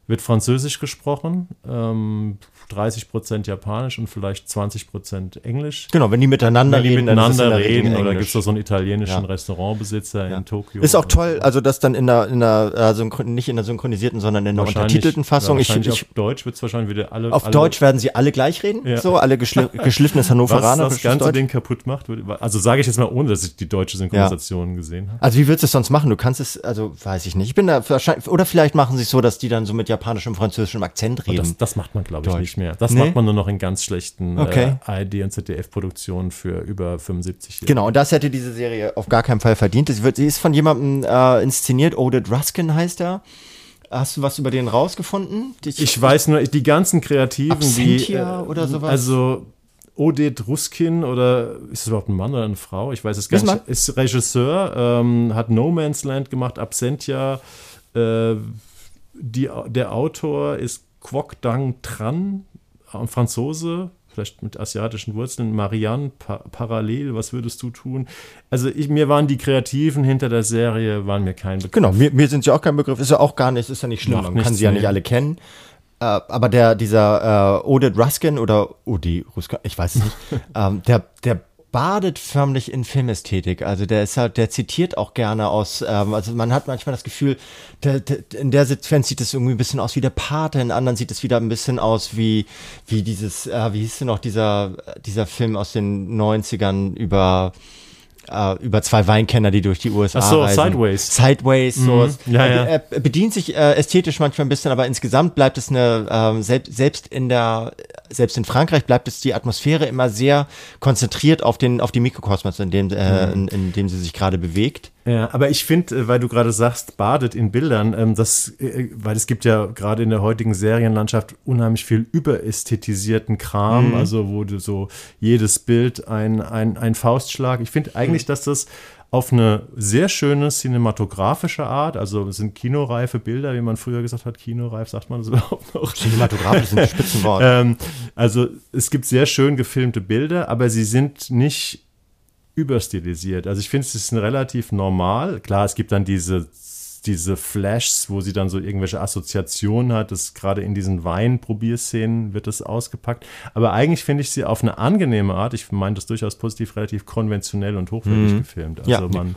wird Französisch gesprochen, ähm, 30 Prozent Japanisch und vielleicht 20 Prozent Englisch. Genau, wenn die miteinander wenn die reden, miteinander reden oder gibt es da so einen italienischen Ja. Restaurantbesitzer Ja. in Tokio. Ist auch toll, so. also das dann in der, in der synchron nicht in der synchronisierten, sondern in der untertitelten Fassung. Ja, ich, ich, auf Deutsch wird es wahrscheinlich wieder alle. auf alle, Deutsch werden sie alle gleich reden, Ja. so alle geschli <laughs> geschliffenes Was Hannoveraner. das ganze Ding kaputt macht. Also sage ich jetzt mal, ohne dass ich die deutsche Synchronisation gesehen habe. Also wie würdest du es sonst machen? Du kannst es, also weiß ich nicht. Ich bin da wahrscheinlich, oder vielleicht machen sie es so, dass die dann so mit japanischem, französischem Akzent Und reden. das, das macht man, glaube ich, Deutsch. nicht mehr. Das Nee? macht man nur noch in ganz schlechten Okay. äh, ARD- und ZDF-Produktionen für über 75 Jahre. Genau, und das hätte diese Serie auf gar keinen Fall verdient. Sie, wird, sie ist von jemandem äh, inszeniert, Oded Ruskin heißt er. Hast du was über den rausgefunden? Ich weiß nur, die ganzen Kreativen, Absentia die. äh, oder sowas? Also. Oded Ruskin oder ist es überhaupt ein Mann oder eine Frau? Ich weiß es gar Ist ein nicht. Ist Regisseur, ähm, hat No Man's Land gemacht, Absentia. Äh, die, der Autor ist Kwok Dang Tran, Franzose, vielleicht mit asiatischen Wurzeln. Marianne pa Parallel, was würdest du tun? Also ich, mir waren die Kreativen hinter der Serie, waren mir kein Begriff. Genau, mir, mir sind sie auch kein Begriff. Ist ja auch gar nicht, ist ja nicht schlimm. Macht Man kann sie ja nee. nicht alle kennen. Äh, aber der, dieser äh, Oded Ruskin oder Odi Ruskin, ich weiß es nicht, <laughs> ähm, der, der badet förmlich in Filmästhetik. Also der ist halt, der zitiert auch gerne aus, ähm, also man hat manchmal das Gefühl, der, der, in der Sequenz sieht es irgendwie ein bisschen aus wie der Pate, in anderen sieht es wieder ein bisschen aus wie, wie dieses, äh, wie hieß denn noch dieser, dieser Film aus den 90ern über äh, über zwei Weinkenner, die durch die USA Ach so, reisen. Sideways. Sideways, so. Ja, ja. Er, er bedient sich äh, ästhetisch manchmal ein bisschen, aber insgesamt bleibt es eine, ähm, selbst, selbst in der, selbst in Frankreich bleibt es die Atmosphäre immer sehr konzentriert auf den, auf die Mikrokosmos, in dem, äh, Mhm. in, in dem sie sich gerade bewegt. Ja, aber ich finde, äh, weil du gerade sagst, badet in Bildern, ähm, das, äh, weil es gibt ja gerade in der heutigen Serienlandschaft unheimlich viel überästhetisierten Kram, Mhm. also wo du so jedes Bild ein, ein, ein Faustschlag. Ich finde eigentlich, dass das auf eine sehr schöne cinematografische Art, also es sind kinoreife Bilder, wie man früher gesagt hat, kinoreif, sagt man das <laughs> überhaupt noch? Cinematografisch sind <laughs> Spitzenwort. Ähm, also es gibt sehr schön gefilmte Bilder, aber sie sind nicht überstilisiert. Also ich finde, es ist relativ normal. Klar, es gibt dann diese, diese Flashs, wo sie dann so irgendwelche Assoziationen hat. Das gerade in diesen Weinprobierszenen wird das ausgepackt. Aber eigentlich finde ich sie auf eine angenehme Art, ich meine das durchaus positiv, relativ konventionell und hochwertig gefilmt. Also Ja. man.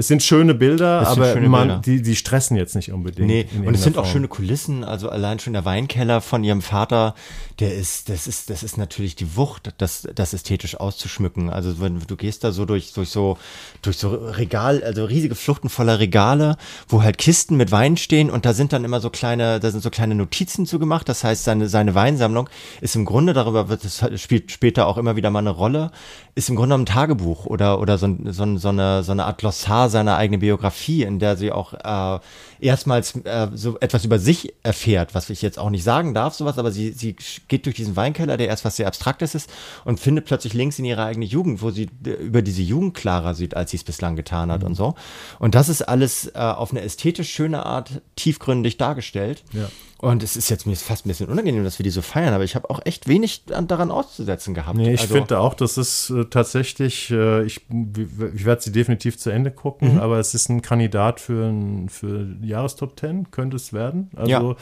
Es sind schöne Bilder, sind aber schöne man, Bilder. Die, die stressen jetzt nicht unbedingt. Nee, und es sind auch Form. schöne Kulissen, also allein schon der Weinkeller von ihrem Vater, der ist, das ist, das ist natürlich die Wucht, das, das ästhetisch auszuschmücken. Also wenn du gehst da so durch, durch so, durch so Regal, also riesige Fluchten voller Regale, wo halt Kisten mit Wein stehen und da sind dann immer so kleine, da sind so kleine Notizen zu gemacht. Das heißt, seine, seine Weinsammlung ist im Grunde, darüber wird es spielt später auch immer wieder mal eine Rolle, ist im Grunde ein Tagebuch oder, oder so, so, so eine, so eine Art Glossar seiner eigenen Biografie, in der sie auch äh, erstmals äh, so etwas über sich erfährt, was ich jetzt auch nicht sagen darf, sowas, aber sie, sie geht durch diesen Weinkeller, der erst was sehr Abstraktes ist, und findet plötzlich links in ihre eigene Jugend, wo sie über diese Jugend klarer sieht, als sie es bislang getan hat und so. Und das ist alles äh, auf eine ästhetisch schöne Art tiefgründig dargestellt. Ja. Und es ist jetzt mir fast ein bisschen unangenehm, dass wir die so feiern, aber ich habe auch echt wenig an- daran auszusetzen gehabt. Nee, ich Also- finde auch, das ist äh, tatsächlich, äh, ich, ich werde sie definitiv zu Ende gucken, Mhm. aber es ist ein Kandidat für ein für Jahrestop 10, könnte es werden. Also Ja.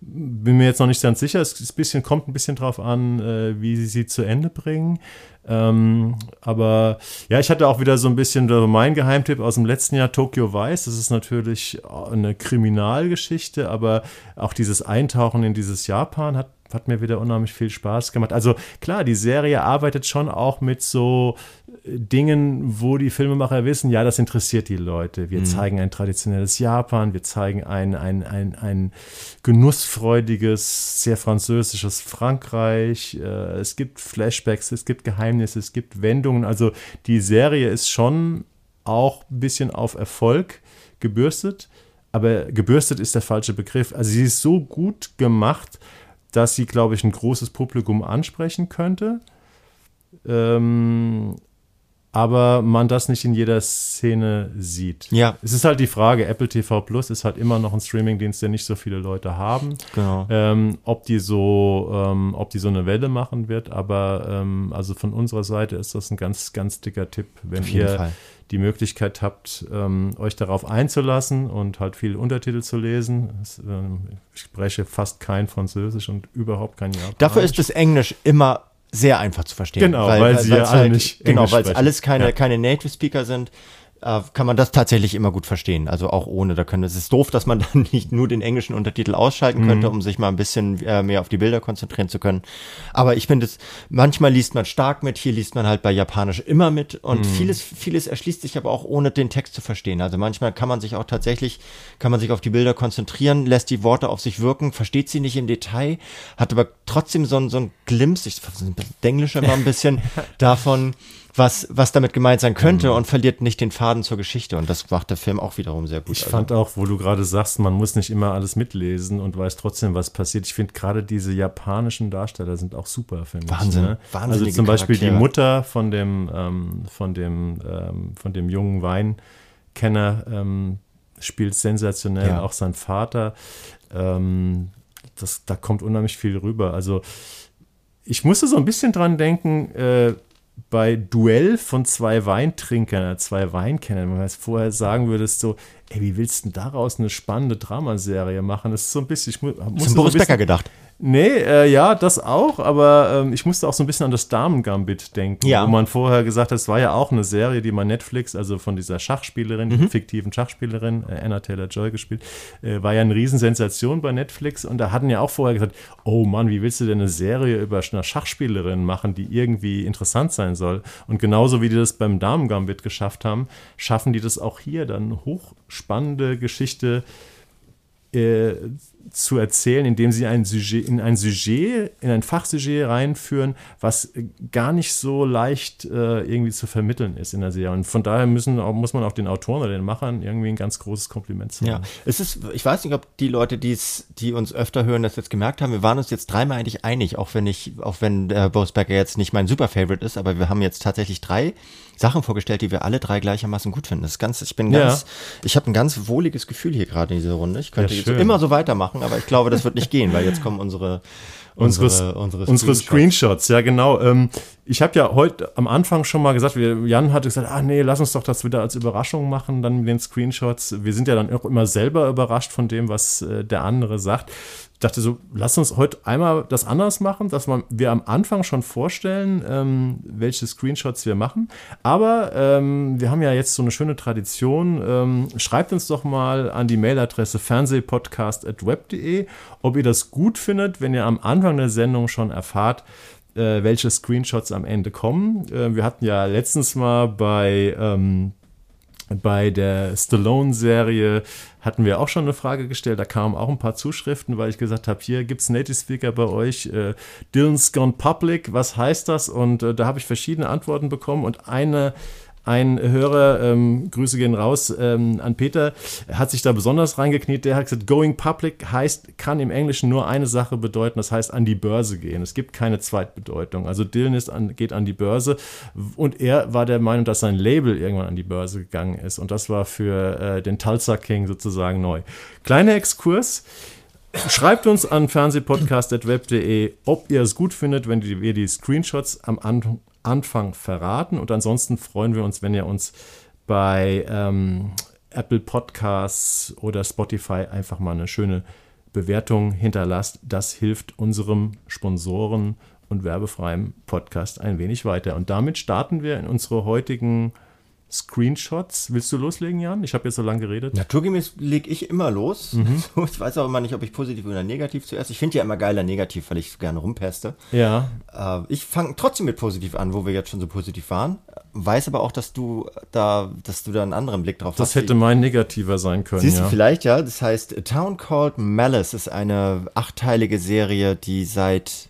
bin mir jetzt noch nicht ganz sicher. Es ist ein bisschen, kommt ein bisschen drauf an, äh, wie sie sie zu Ende bringen. Ähm, aber ja, ich hatte auch wieder so ein bisschen mein Geheimtipp aus dem letzten Jahr, Tokyo Vice. Das ist natürlich eine Kriminalgeschichte, aber auch dieses Eintauchen in dieses Japan hat, hat mir wieder unheimlich viel Spaß gemacht. Also klar, die Serie arbeitet schon auch mit so äh, Dingen, wo die Filmemacher wissen, ja, das interessiert die Leute. Wir zeigen ein traditionelles Japan, wir zeigen ein, ein, ein, ein genussfreudiges, sehr französisches Frankreich. Äh, es gibt Flashbacks, es gibt Geheimnisse, es gibt Wendungen. Also die Serie ist schon auch ein bisschen auf Erfolg gebürstet. Aber gebürstet ist der falsche Begriff. Also sie ist so gut gemacht, dass sie, glaube ich, ein großes Publikum ansprechen könnte. Ähm, aber man das nicht in jeder Szene sieht. Ja. Es ist halt die Frage, Apple TV Plus ist halt immer noch ein Streamingdienst, der nicht so viele Leute haben. Genau. Ähm, ob die so, ähm, ob die so eine Welle machen wird, aber ähm, also von unserer Seite ist das ein ganz, ganz dicker Tipp, wenn ihr Fall. die Möglichkeit habt, ähm, euch darauf einzulassen und halt viele Untertitel zu lesen. Es, ähm, ich spreche fast kein Französisch und überhaupt kein Japanisch. Dafür ist das Englisch immer sehr einfach zu verstehen. Genau, weil sie ja weil's alle nicht Genau, weil es alles keine, Ja. keine Native Speaker sind, äh, kann man das tatsächlich immer gut verstehen. Also auch ohne, da können, es ist doof, dass man <laughs> dann nicht nur den englischen Untertitel ausschalten könnte, Mhm. um sich mal ein bisschen äh, mehr auf die Bilder konzentrieren zu können. Aber ich finde es, manchmal liest man stark mit, hier liest man halt bei Japanisch immer mit und Mhm. vieles, vieles erschließt sich aber auch ohne den Text zu verstehen. Also manchmal kann man sich auch tatsächlich, kann man sich auf die Bilder konzentrieren, lässt die Worte auf sich wirken, versteht sie nicht im Detail, hat aber trotzdem so ein, so ein Glimpse, ich Englische immer ein bisschen <laughs> davon, was, was damit gemeint sein könnte und verliert nicht den Faden zur Geschichte. Und das macht der Film auch wiederum sehr gut. Ich Also, fand auch, wo du gerade sagst, man muss nicht immer alles mitlesen und weiß trotzdem, was passiert. Ich finde gerade diese japanischen Darsteller sind auch super, finde ich. Wahnsinn. Ne? Also Wahnsinnige zum Beispiel die Charaktere. Mutter von dem, ähm, von dem, ähm, von dem jungen Weinkenner ähm, spielt sensationell, Ja. auch sein Vater. Ähm, das, da kommt unheimlich viel rüber. Also ich musste so ein bisschen dran denken, äh, bei Duell von zwei Weintrinkern, zwei Weinkennern, wenn man jetzt vorher sagen würdest, so, ey, wie willst du denn daraus eine spannende Dramaserie machen? Das ist so ein bisschen, ich mu musste ist an ein Boris bisschen, Becker gedacht. Nee, äh, ja, das auch, aber ähm, ich musste auch so ein bisschen an das Damen-Gambit denken, Ja. wo man vorher gesagt hat, es war ja auch eine Serie, die man Netflix, also von dieser Schachspielerin, Mhm. fiktiven Schachspielerin, äh, Anna Taylor-Joy gespielt, äh, war ja eine Riesensensation bei Netflix und da hatten ja auch vorher gesagt, oh Mann, wie willst du denn eine Serie über eine Schachspielerin machen, die irgendwie interessant sein soll? Und genauso wie die das beim Damen-Gambit geschafft haben, schaffen die das auch hier dann hochspannende Geschichte äh, zu erzählen, indem sie ein Sujet, in ein Sujet, in ein Fachsujet reinführen, was gar nicht so leicht äh, irgendwie zu vermitteln ist in der Serie. Und von daher müssen, muss man auch den Autoren oder den Machern irgendwie ein ganz großes Kompliment sagen. Ja, es ist, ich weiß nicht, ob die Leute, die's, die uns öfter hören, das jetzt gemerkt haben. Wir waren uns jetzt dreimal eigentlich einig, auch wenn ich, auch wenn äh, Becker jetzt nicht mein Super-Favorite ist, aber wir haben jetzt tatsächlich drei Sachen vorgestellt, die wir alle drei gleichermaßen gut finden. Das ist ganz, ich bin Ja. ganz, ich habe ein ganz wohliges Gefühl hier gerade in dieser Runde. Ich könnte Ja, jetzt immer so weitermachen, aber ich glaube, das wird nicht gehen, weil jetzt kommen unsere, <laughs> Unsere, unsere, Screenshots. ja genau. Ähm, ich habe ja heute am Anfang schon mal gesagt, wir, Jan hatte gesagt, ah nee, lass uns doch das wieder als Überraschung machen, dann mit den Screenshots. Wir sind ja dann auch immer selber überrascht von dem, was äh, der andere sagt. Dachte so, lass uns heute einmal das anders machen, dass man, wir am Anfang schon vorstellen, ähm, welche Screenshots wir machen. Aber ähm, wir haben ja jetzt so eine schöne Tradition. Ähm, schreibt uns doch mal an die Mailadresse fernsehpodcast.web.de, ob ihr das gut findet, wenn ihr am Anfang der Sendung schon erfahrt, äh, welche Screenshots am Ende kommen. Äh, wir hatten ja letztens mal bei ähm, bei der Stallone-Serie hatten wir auch schon eine Frage gestellt. Da kamen auch ein paar Zuschriften, weil ich gesagt habe, hier gibt es Native Speaker bei euch. Äh, Dylan's Gone Public, was heißt das? Und äh, da habe ich verschiedene Antworten bekommen. Und eine, ein Hörer, ähm, Grüße gehen raus ähm, an Peter, hat sich da besonders reingekniet. Der hat gesagt, Going Public heißt, kann im Englischen nur eine Sache bedeuten, das heißt an die Börse gehen. Es gibt keine Zweitbedeutung. Also Dylan ist an, geht an die Börse und er war der Meinung, dass sein Label irgendwann an die Börse gegangen ist. Und das war für äh, den Tulsa King sozusagen neu. Kleiner Exkurs. Schreibt uns an fernsehpodcast.web.de, ob ihr es gut findet, wenn wir die Screenshots am An Anfang verraten. Und ansonsten freuen wir uns, wenn ihr uns bei ähm, Apple Podcasts oder Spotify einfach mal eine schöne Bewertung hinterlasst. Das hilft unserem Sponsoren und werbefreiem Podcast ein wenig weiter. Und damit starten wir in unsere heutigen Screenshots. Willst du loslegen, Jan? Ich habe jetzt so lange geredet. Naturgemäß lege ich immer los. Mhm. <laughs> Ich weiß auch immer nicht, ob ich positiv oder negativ zuerst. Ich finde ja immer geiler negativ, weil ich so gerne rumpeste. Ja, Äh, ich fange trotzdem mit positiv an, wo wir jetzt schon so positiv waren. Weiß aber auch, dass du da, dass du da einen anderen Blick drauf das hast. hätte mein negativer sein können. Siehst ja. du vielleicht, ja. Das heißt, A Town Called Malice ist eine achteilige Serie, die seit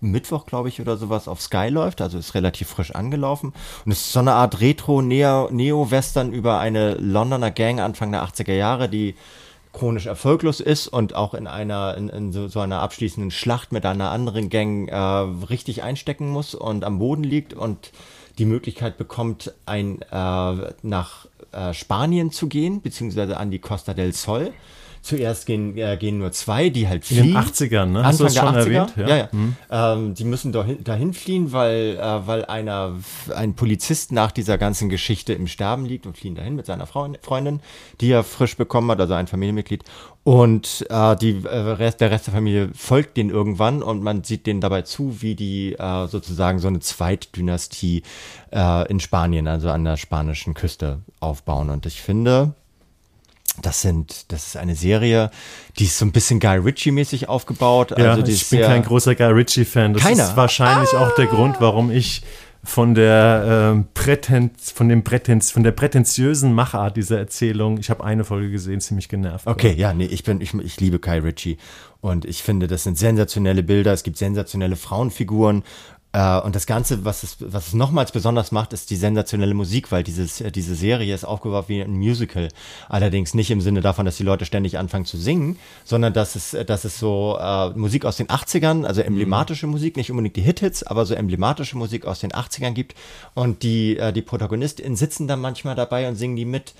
Mittwoch, glaube ich, oder sowas auf Sky läuft. Also ist relativ frisch angelaufen. Und es ist so eine Art Retro-Neo-Western über eine Londoner Gang Anfang der 80er Jahre, die chronisch erfolglos ist und auch in einer, in, in so, so, einer abschließenden Schlacht mit einer anderen Gang äh, richtig einstecken muss und am Boden liegt und die Möglichkeit bekommt, ein, äh, nach äh, Spanien zu gehen, beziehungsweise an die Costa del Sol Zuerst gehen, äh, gehen nur zwei, die halt fliehen. In den 80ern, ne? Hast Anfang du das schon erwähnt? Ja, ja. ja. Mhm. Ähm, die müssen dahin, dahin fliehen, weil, äh, weil einer, ein Polizist nach dieser ganzen Geschichte im Sterben liegt und fliehen dahin mit seiner Frau, Freundin, die er frisch bekommen hat, also ein Familienmitglied. Und äh, die, äh, Rest, der Rest der Familie folgt denen irgendwann und man sieht denen dabei zu, wie die äh, sozusagen so eine Zweitdynastie äh, in Spanien, also an der spanischen Küste aufbauen. Und ich finde, das sind, das ist eine Serie, die ist so ein bisschen Guy Ritchie-mäßig aufgebaut. Ja, also ich bin kein großer Guy Ritchie-Fan. Das keiner. ist wahrscheinlich ah. auch der Grund, warum ich von der ähm, Prätenz, von dem Prätenz, von der prätentiösen Machart dieser Erzählung, ich habe eine Folge gesehen, ziemlich genervt. Okay, war. ja, nee, ich bin, ich, ich liebe Kai Ritchie und ich finde, das sind sensationelle Bilder, es gibt sensationelle Frauenfiguren und das Ganze, was es, was es nochmals besonders macht, ist die sensationelle Musik, weil dieses, äh, diese Serie ist aufgebaut wie ein Musical. Allerdings nicht im Sinne davon, dass die Leute ständig anfangen zu singen, sondern dass es, äh, dass es so äh, Musik aus den 80ern, also emblematische mhm. Musik, nicht unbedingt die Hit-Hits, aber so emblematische Musik aus den 80ern gibt. Und die, äh, die ProtagonistInnen sitzen dann manchmal dabei und singen die mit.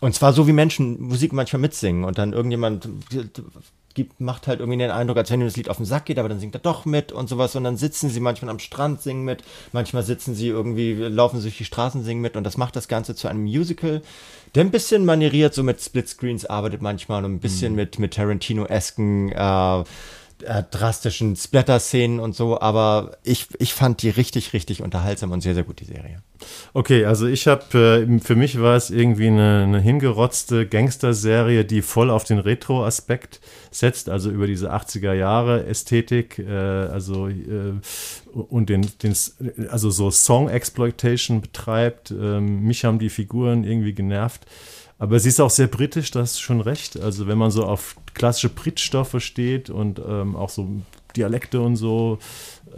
Und zwar so wie Menschen Musik manchmal mitsingen und dann irgendjemand gibt, macht halt irgendwie den Eindruck, als wenn ihm das Lied auf den Sack geht, aber dann singt er doch mit und sowas. Und dann sitzen sie manchmal am Strand, singen mit, manchmal sitzen sie irgendwie, laufen sich die Straßen, singen mit. Und das macht das Ganze zu einem Musical, der ein bisschen manieriert, so mit Splitscreens arbeitet manchmal und ein bisschen mhm. mit, mit Tarantino-esken äh, äh, drastischen Splatter-Szenen und so, aber ich, ich fand die richtig, richtig unterhaltsam und sehr, sehr gut, die Serie. Okay, also ich habe, äh, für mich war es irgendwie eine, eine hingerotzte Gangster-Serie, die voll auf den Retro-Aspekt setzt, also über diese 80er Jahre Ästhetik, äh, also äh, und den, den, also so Song-Exploitation betreibt. Ähm, mich haben die Figuren irgendwie genervt. Aber sie ist auch sehr britisch, das ist schon recht. Also wenn man so auf klassische Britstoffe steht und ähm, auch so Dialekte und so,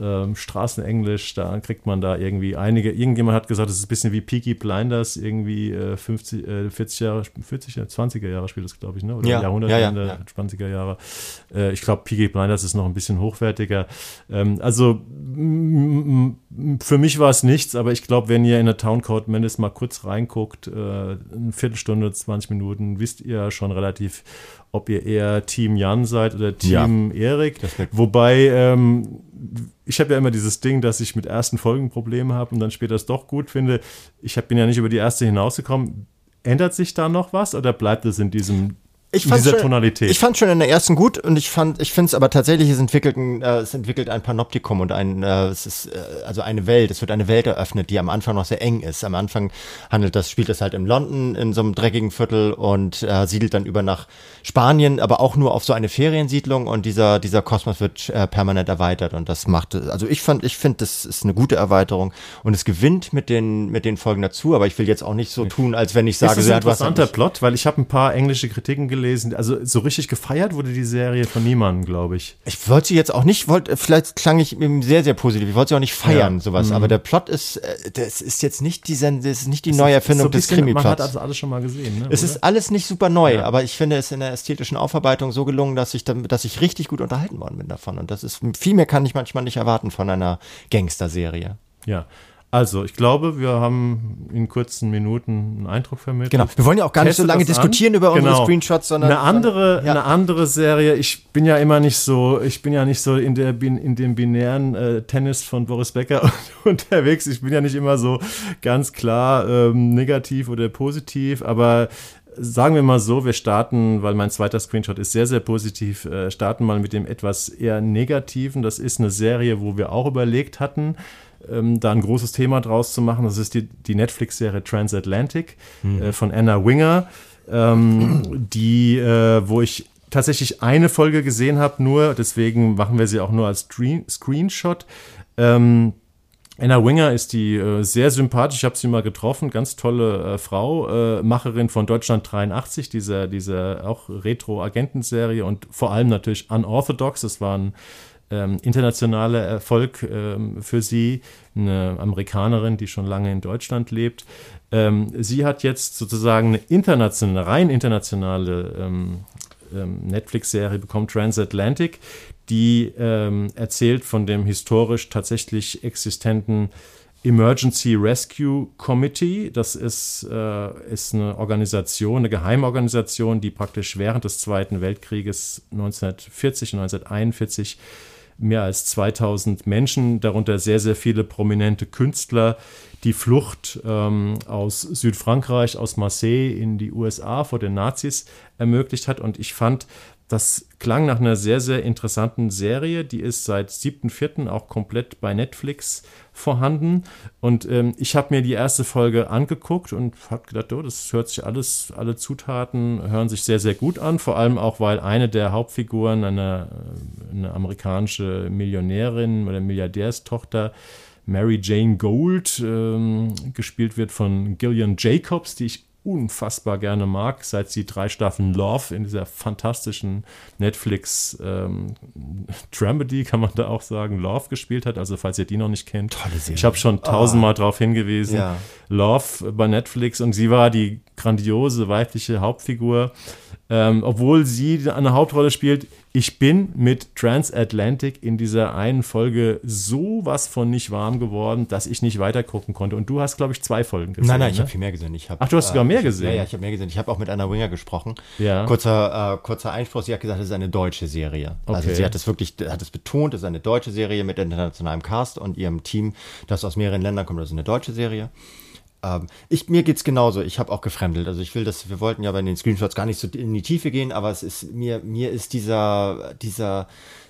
ähm, Straßenenglisch, da kriegt man da irgendwie einige. Irgendjemand hat gesagt, es ist ein bisschen wie Peaky Blinders, irgendwie äh, 50, äh, 40 Jahre, 40, 20er Jahre spielt das, glaube ich, ne? oder ja, Jahrhundertwende, ja, ja, 20er Jahre. Äh, ich glaube, Peaky Blinders ist noch ein bisschen hochwertiger. Ähm, also für mich war es nichts, aber ich glaube, wenn ihr in der Town Code Mendes mal kurz reinguckt, äh, eine Viertelstunde, 20 Minuten, wisst ihr schon relativ, ob ihr eher Team Jan seid oder Team ja, Erik. Wobei, ähm, ich habe ja immer dieses Ding, dass ich mit ersten Folgen Probleme habe und dann später es doch gut finde. Ich bin ja nicht über die erste hinausgekommen. Ändert sich da noch was oder bleibt es in diesem ich fand dieser schon, Tonalität. Ich fand schon in der ersten gut und ich fand, ich finde es aber tatsächlich, es entwickelt ein, äh, es entwickelt ein Panoptikum und ein, äh, es ist äh, also eine Welt. Es wird eine Welt eröffnet, die am Anfang noch sehr eng ist. Am Anfang handelt das, spielt es halt in London in so einem dreckigen Viertel und äh, siedelt dann über nach Spanien, aber auch nur auf so eine Feriensiedlung und dieser dieser Kosmos wird äh, permanent erweitert und das macht, also ich fand, ich finde, das ist eine gute Erweiterung und es gewinnt mit den mit den Folgen dazu. Aber ich will jetzt auch nicht so tun, als wenn ich sage, ist das ein interessanter Plot, weil ich habe ein paar englische Kritiken gelesen gelesen. Also so richtig gefeiert wurde die Serie von niemandem, glaube ich. Ich wollte sie jetzt auch nicht, wollte, vielleicht klang ich sehr, sehr positiv. Ich wollte sie auch nicht feiern, ja. sowas. Mhm. Aber der Plot ist, äh, das ist jetzt nicht die, das ist nicht die das Neuerfindung so des Krimi-Plots. Man hat also alles schon mal gesehen. Ne, es oder? ist alles nicht super neu, ja. aber ich finde es in der ästhetischen Aufarbeitung so gelungen, dass ich, dass ich richtig gut unterhalten worden bin davon. Und das ist, viel mehr kann ich manchmal nicht erwarten von einer Gangster-Serie. Ja, also, ich glaube, wir haben in kurzen Minuten einen Eindruck vermittelt. Genau. Wir wollen ja auch gar Testet nicht so lange diskutieren über genau. unsere Screenshots, sondern eine andere, ja. eine andere Serie. Ich bin ja immer nicht so, ich bin ja nicht so in der in dem binären äh, Tennis von Boris Becker <laughs> unterwegs. Ich bin ja nicht immer so ganz klar ähm, negativ oder positiv, aber sagen wir mal so, wir starten, weil mein zweiter Screenshot ist sehr, sehr positiv, äh, starten mal mit dem etwas eher negativen. Das ist eine Serie, wo wir auch überlegt hatten, ähm, da ein großes Thema draus zu machen. Das ist die, die Netflix-Serie Transatlantic mhm. äh, von Anna Winger, ähm, die, äh, wo ich tatsächlich eine Folge gesehen habe, nur, deswegen machen wir sie auch nur als Screen Screenshot. Ähm, Anna Winger ist die äh, sehr sympathisch, ich habe sie mal getroffen, ganz tolle äh, Frau, äh, Macherin von Deutschland 83, dieser, dieser auch Retro-Agentenserie und vor allem natürlich Unorthodox, das war ein ähm, internationaler Erfolg ähm, für sie, eine Amerikanerin, die schon lange in Deutschland lebt. Ähm, sie hat jetzt sozusagen eine internationale, rein internationale ähm, ähm, Netflix-Serie bekommen, Transatlantic, die ähm, erzählt von dem historisch tatsächlich existenten Emergency Rescue Committee. Das ist, äh, ist eine Organisation, eine Geheimorganisation, die praktisch während des Zweiten Weltkrieges 1940 und 1941 mehr als 2000 Menschen, darunter sehr, sehr viele prominente Künstler, die Flucht ähm, aus Südfrankreich, aus Marseille in die USA vor den Nazis ermöglicht hat. Und ich fand, das klang nach einer sehr, sehr interessanten Serie. Die ist seit 7.4. auch komplett bei Netflix vorhanden. Und ähm, ich habe mir die erste Folge angeguckt und habe gedacht, oh, das hört sich alles, alle Zutaten hören sich sehr, sehr gut an. Vor allem auch, weil eine der Hauptfiguren, eine, eine amerikanische Millionärin oder Milliardärstochter, Mary Jane Gold, ähm, gespielt wird von Gillian Jacobs, die ich unfassbar gerne mag, seit sie drei Staffeln Love in dieser fantastischen Netflix ähm, Dramedy, kann man da auch sagen, Love gespielt hat. Also falls ihr die noch nicht kennt. Ich habe schon tausendmal oh. darauf hingewiesen. Ja. Love bei Netflix und sie war die grandiose weibliche Hauptfigur. Ähm, obwohl sie eine Hauptrolle spielt, ich bin mit Transatlantic in dieser einen Folge so was von nicht warm geworden, dass ich nicht weiter gucken konnte. Und du hast, glaube ich, zwei Folgen gesehen. Nein, nein, ne? ich habe viel mehr gesehen. Ich hab, Ach, du hast äh, sogar mehr gesehen? Ja, ja, ich habe mehr gesehen. Ich habe auch mit Anna Winger gesprochen. Ja. Kurzer, äh, kurzer Einspruch, sie hat gesagt, es ist eine deutsche Serie. Also okay. Also sie hat es wirklich, hat es betont, es ist eine deutsche Serie mit internationalem Cast und ihrem Team, das aus mehreren Ländern kommt. Das ist eine deutsche Serie. Ähm, ich, mir geht's genauso. Ich habe auch gefremdelt. Also ich will das, wir wollten ja bei den Screenshots gar nicht so in die Tiefe gehen, aber es ist, mir, mir ist dieser, dieser,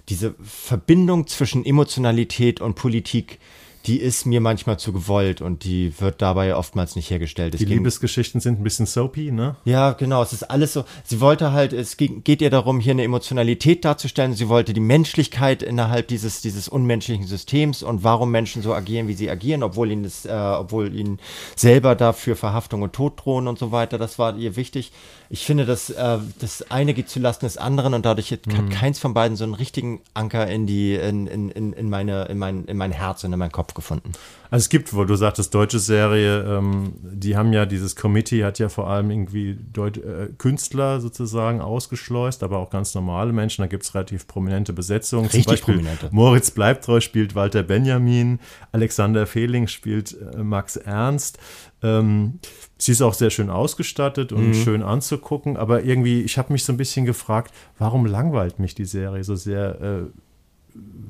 diese Verbindung zwischen Emotionalität und Politik die ist mir manchmal zu gewollt und die wird dabei oftmals nicht hergestellt. Es die Liebesgeschichten sind ein bisschen soapy, ne? Ja, genau. Es ist alles so. Sie wollte halt, es geht ihr darum, hier eine Emotionalität darzustellen. Sie wollte die Menschlichkeit innerhalb dieses, dieses unmenschlichen Systems und warum Menschen so agieren, wie sie agieren, obwohl ihnen, das, äh, obwohl ihnen selber dafür Verhaftung und Tod drohen und so weiter. Das war ihr wichtig. Ich finde, dass äh, das eine geht zulasten des anderen und dadurch hat mhm. keins von beiden so einen richtigen Anker in die, in, in, in, in meine, in mein, in mein Herz und in meinen Kopf gefunden. Also es gibt wohl, du sagtest deutsche Serie, ähm, die haben ja, dieses Committee hat ja vor allem irgendwie Deut äh, Künstler sozusagen ausgeschleust, aber auch ganz normale Menschen. Da gibt es relativ prominente Besetzungen. Richtig Zum Beispiel prominente. Moritz Bleibtreu spielt Walter Benjamin, Alexander Fehling spielt äh, Max Ernst. Ähm, sie ist auch sehr schön ausgestattet und mhm. schön anzugucken, aber irgendwie, ich habe mich so ein bisschen gefragt, warum langweilt mich die Serie so sehr? Äh,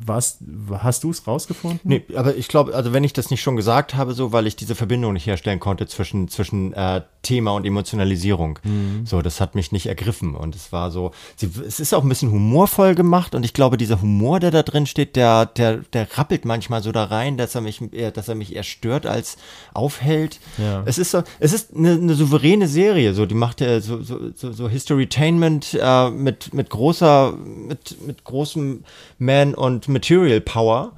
was, hast du es rausgefunden? Nee, aber ich glaube, also wenn ich das nicht schon gesagt habe, so, weil ich diese Verbindung nicht herstellen konnte zwischen, zwischen äh, Thema und Emotionalisierung. Mhm. So, das hat mich nicht ergriffen. Und es war so, sie, es ist auch ein bisschen humorvoll gemacht und ich glaube, dieser Humor, der da drin steht, der, der, der rappelt manchmal so da rein, dass er mich, eher, dass er mich eher stört als aufhält. Ja. Es ist so, es ist eine, eine souveräne Serie, so, die macht ja so, so, so, so Historytainment äh, mit, mit großer, mit, mit großem Man und Material Power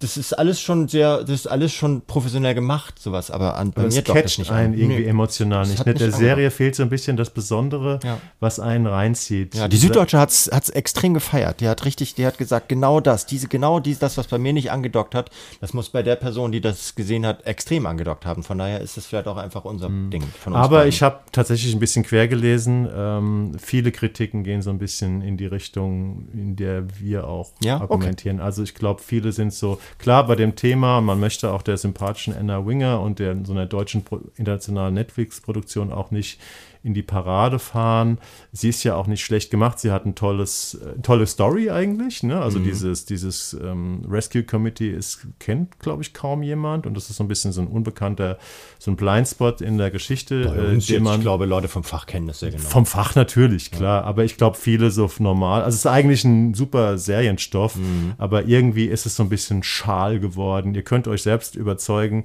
das ist alles schon sehr, das ist alles schon professionell gemacht, sowas, aber an bei mir catcht das nicht einen an. irgendwie nee. emotional nicht. Mit der Serie fehlt so ein bisschen das Besondere, ja. was einen reinzieht. Ja, die Süddeutsche hat es extrem gefeiert. Die hat richtig, die hat gesagt, genau das, diese, genau dies, das, was bei mir nicht angedockt hat, das muss bei der Person, die das gesehen hat, extrem angedockt haben. Von daher ist es vielleicht auch einfach unser mhm. Ding. aber beiden. ich habe tatsächlich ein bisschen quer gelesen. Ähm, viele Kritiken gehen so ein bisschen in die Richtung, in der wir auch ja? argumentieren. Okay. Also ich glaube, viele sind so, klar bei dem Thema, man möchte auch der sympathischen Anna Winger und der so einer deutschen internationalen Netflix-Produktion auch nicht in die Parade fahren. Sie ist ja auch nicht schlecht gemacht. Sie hat ein tolles, äh, tolle Story eigentlich. Ne? Also mhm. dieses, dieses ähm, Rescue Committee ist, kennt, glaube ich, kaum jemand. Und das ist so ein bisschen so ein unbekannter, so ein Blindspot in der Geschichte. Bei uns äh, jetzt, man, ich glaube, Leute vom Fach kennen das sehr genau. Vom Fach natürlich, klar. Ja. Aber ich glaube, viele so normal. Also es ist eigentlich ein super Serienstoff, mhm. aber irgendwie ist es so ein bisschen schal geworden. Ihr könnt euch selbst überzeugen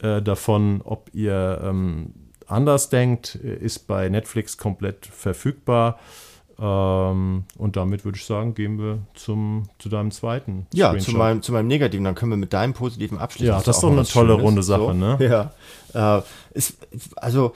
äh, davon, ob ihr ähm, anders denkt, ist bei Netflix komplett verfügbar. Ähm, und damit würde ich sagen, gehen wir zum, zu deinem zweiten. Ja, zu meinem, zu meinem negativen. Dann können wir mit deinem positiven abschließen. Ja, das ist doch eine tolle runde Sache, so. ne? <laughs> Ja. Äh, ist, also,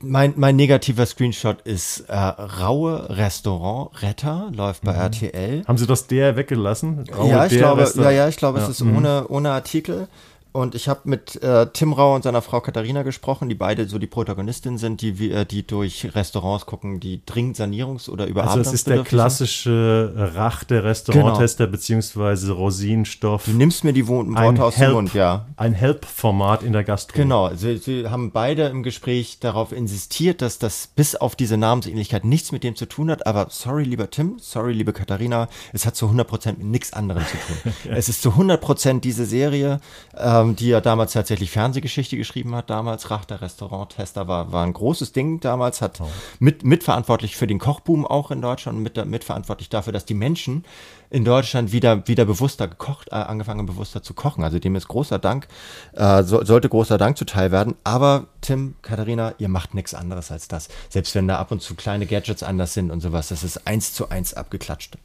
mein, mein negativer Screenshot ist äh, Raue Restaurant Retter, läuft bei mhm. RTL. Haben Sie das der weggelassen? Raue ja, ich glaube, ja, ja, ich glaube, ja. es ist mhm. ohne, ohne Artikel. Und ich habe mit äh, Tim Rau und seiner Frau Katharina gesprochen, die beide so die Protagonistin sind, die, äh, die durch Restaurants gucken, die dringend Sanierungs- oder Überarbeitungsbedürftig Also es ist der klassische Rach der Restauranttester genau. beziehungsweise Rosinenstoff. Du nimmst mir die Worte aus dem Mund, ja. Ein Help-Format in der Gastronomie. Genau, sie, sie haben beide im Gespräch darauf insistiert, dass das bis auf diese Namensähnlichkeit nichts mit dem zu tun hat, aber sorry, lieber Tim, sorry, liebe Katharina, es hat zu 100% mit nichts anderem zu tun. <laughs> Es ist zu 100% diese Serie, äh, ähm, die ja damals tatsächlich Fernsehgeschichte geschrieben hat. Damals Rach, der Restauranttester, war, war ein großes Ding damals, hat oh. mit, mitverantwortlich für den Kochboom auch in Deutschland und mit, mitverantwortlich dafür, dass die Menschen in Deutschland wieder, wieder bewusster gekocht, äh, angefangen bewusster zu kochen. Also dem ist großer Dank, äh, so, sollte großer Dank zuteil werden. Aber Tim, Katharina, ihr macht nichts anderes als das. Selbst wenn da ab und zu kleine Gadgets anders sind und sowas, das ist eins zu eins abgeklatscht.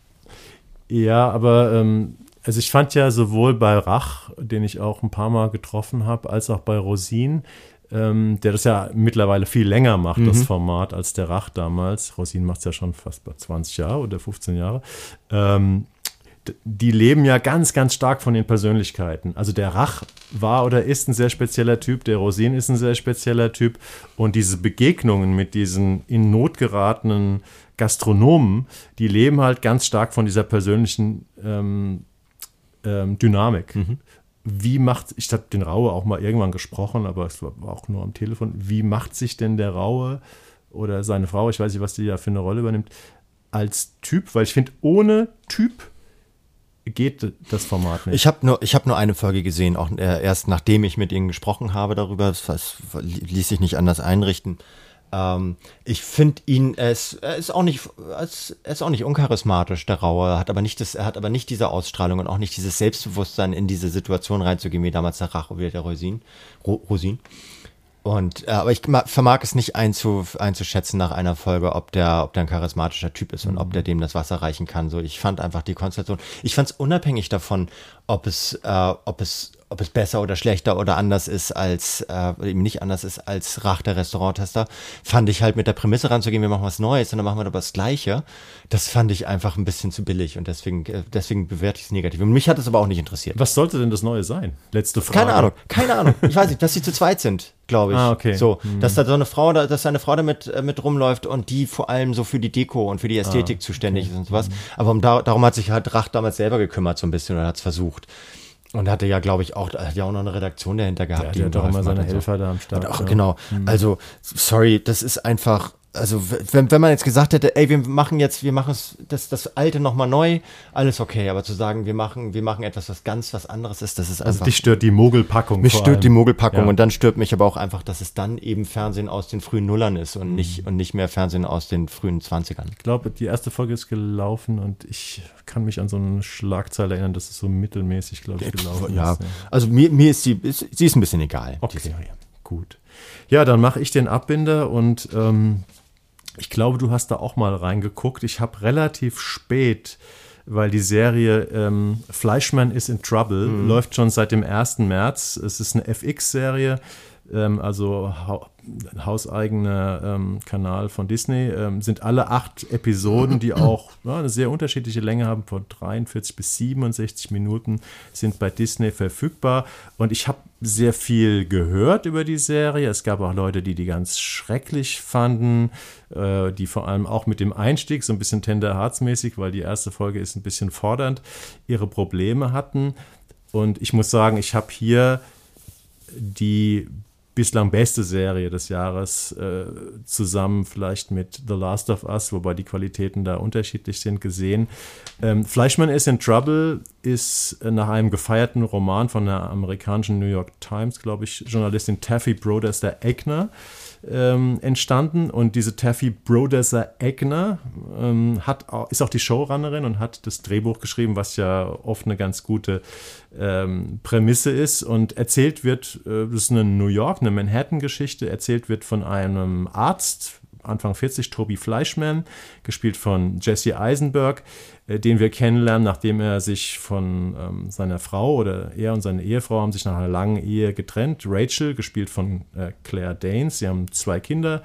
Ja, aber ähm, also ich fand ja sowohl bei Rach, den ich auch ein paar Mal getroffen habe, als auch bei Rosin, ähm, der das ja mittlerweile viel länger macht, mhm. das Format, als der Rach damals. Rosin macht es ja schon fast 20 Jahre oder 15 Jahre. Ähm, die leben ja ganz, ganz stark von den Persönlichkeiten. Also der Rach war oder ist ein sehr spezieller Typ, der Rosin ist ein sehr spezieller Typ. Und diese Begegnungen mit diesen in Not geratenen Gastronomen, die leben halt ganz stark von dieser persönlichen ähm, ähm, Dynamik. Mhm. Wie macht, ich habe den Raue auch mal irgendwann gesprochen, aber es war auch nur am Telefon, wie macht sich denn der Raue oder seine Frau, ich weiß nicht, was die da für eine Rolle übernimmt, als Typ? Weil ich finde, ohne Typ geht das Format nicht. Ich habe nur, hab nur eine Folge gesehen, auch äh, erst nachdem ich mit ihnen gesprochen habe darüber. Das ließ sich nicht anders einrichten. Ähm, ich finde ihn, er ist, er ist auch nicht, er ist auch nicht uncharismatisch, der Raue, hat aber nicht das, er hat aber nicht diese Ausstrahlung und auch nicht dieses Selbstbewusstsein, in diese Situation reinzugehen, wie damals der Rache wieder der Rosin. Ro, Rosin. Und, äh, aber ich vermag es nicht einzu, einzuschätzen nach einer Folge, ob der, ob der ein charismatischer Typ ist und mhm. ob der dem das Wasser reichen kann. So, ich fand einfach die Konstellation. Ich fand es unabhängig davon, ob es, äh, ob es ob es besser oder schlechter oder anders ist als, äh, eben nicht anders ist als Rach der Restauranttester, fand ich halt mit der Prämisse ranzugehen, wir machen was Neues und dann machen wir aber das Gleiche. Das fand ich einfach ein bisschen zu billig und deswegen, äh, deswegen bewerte ich es negativ. Und mich hat es aber auch nicht interessiert. Was sollte denn das Neue sein? Letzte Frage. Keine Ahnung, keine Ahnung. Ich weiß nicht, dass sie zu zweit sind, glaube ich. Ah, okay. So, hm. dass da so eine Frau, dass eine Frau damit äh, mit rumläuft und die vor allem so für die Deko und für die Ästhetik ah, zuständig okay. ist und sowas. Aber um da, darum hat sich halt Rach damals selber gekümmert, so ein bisschen, oder hat es versucht. Und hatte ja, glaube ich, auch, hat ja auch noch eine Redaktion dahinter gehabt. Ja, die hat auch immer seine Helfer da am Start. Auch, ja. Genau. Mhm. Also, sorry, das ist einfach, also wenn, wenn man jetzt gesagt hätte, ey, wir machen jetzt, wir machen das, das Alte nochmal neu, alles okay, aber zu sagen, wir machen, wir machen etwas, was ganz was anderes ist, das ist also einfach. Also dich stört die Mogelpackung. Mich stört allem. die Mogelpackung ja. und dann stört mich aber auch einfach, dass es dann eben Fernsehen aus den frühen Nullern ist und mhm. nicht und nicht mehr Fernsehen aus den frühen Zwanzigern. Ich glaube, die erste Folge ist gelaufen und ich kann mich an so eine Schlagzeile erinnern, dass es so mittelmäßig, glaube ich, gelaufen ja. ist. Ja, also mir, mir ist sie, ist, sie ist ein bisschen egal. Okay, gut. Ja, dann mache ich den Abbinder und ähm, ich glaube, du hast da auch mal reingeguckt. Ich habe relativ spät, weil die Serie ähm, Fleischmann is in Trouble mhm. läuft schon seit dem 1. März. Es ist eine FX-Serie, ähm, also hauseigener ähm, Kanal von Disney, ähm, sind alle acht Episoden, die auch <clears throat> ja, eine sehr unterschiedliche Länge haben, von 43 bis 67 Minuten, sind bei Disney verfügbar. Und ich habe sehr viel gehört über die Serie. Es gab auch Leute, die die ganz schrecklich fanden, äh, die vor allem auch mit dem Einstieg so ein bisschen tender herzmäßig, weil die erste Folge ist ein bisschen fordernd, ihre Probleme hatten. Und ich muss sagen, ich habe hier die bislang beste Serie des Jahres äh, zusammen vielleicht mit The Last of Us, wobei die Qualitäten da unterschiedlich sind, gesehen. Ähm, Fleischmann is in Trouble ist nach einem gefeierten Roman von der amerikanischen New York Times, glaube ich, Journalistin Taffy Brodesser Eckner ähm, entstanden. Und diese Taffy Brodesser Eckner ähm, hat, ist auch die Showrunnerin und hat das Drehbuch geschrieben, was ja oft eine ganz gute ähm, Prämisse ist. Und erzählt wird, äh, das ist eine New York, eine Manhattan-Geschichte, erzählt wird von einem Arzt, Anfang 40, Toby Fleischman, gespielt von Jesse Eisenberg, den wir kennenlernen, nachdem er sich von ähm, seiner Frau oder er und seine Ehefrau haben sich nach einer langen Ehe getrennt. Rachel, gespielt von äh, Claire Danes, sie haben zwei Kinder,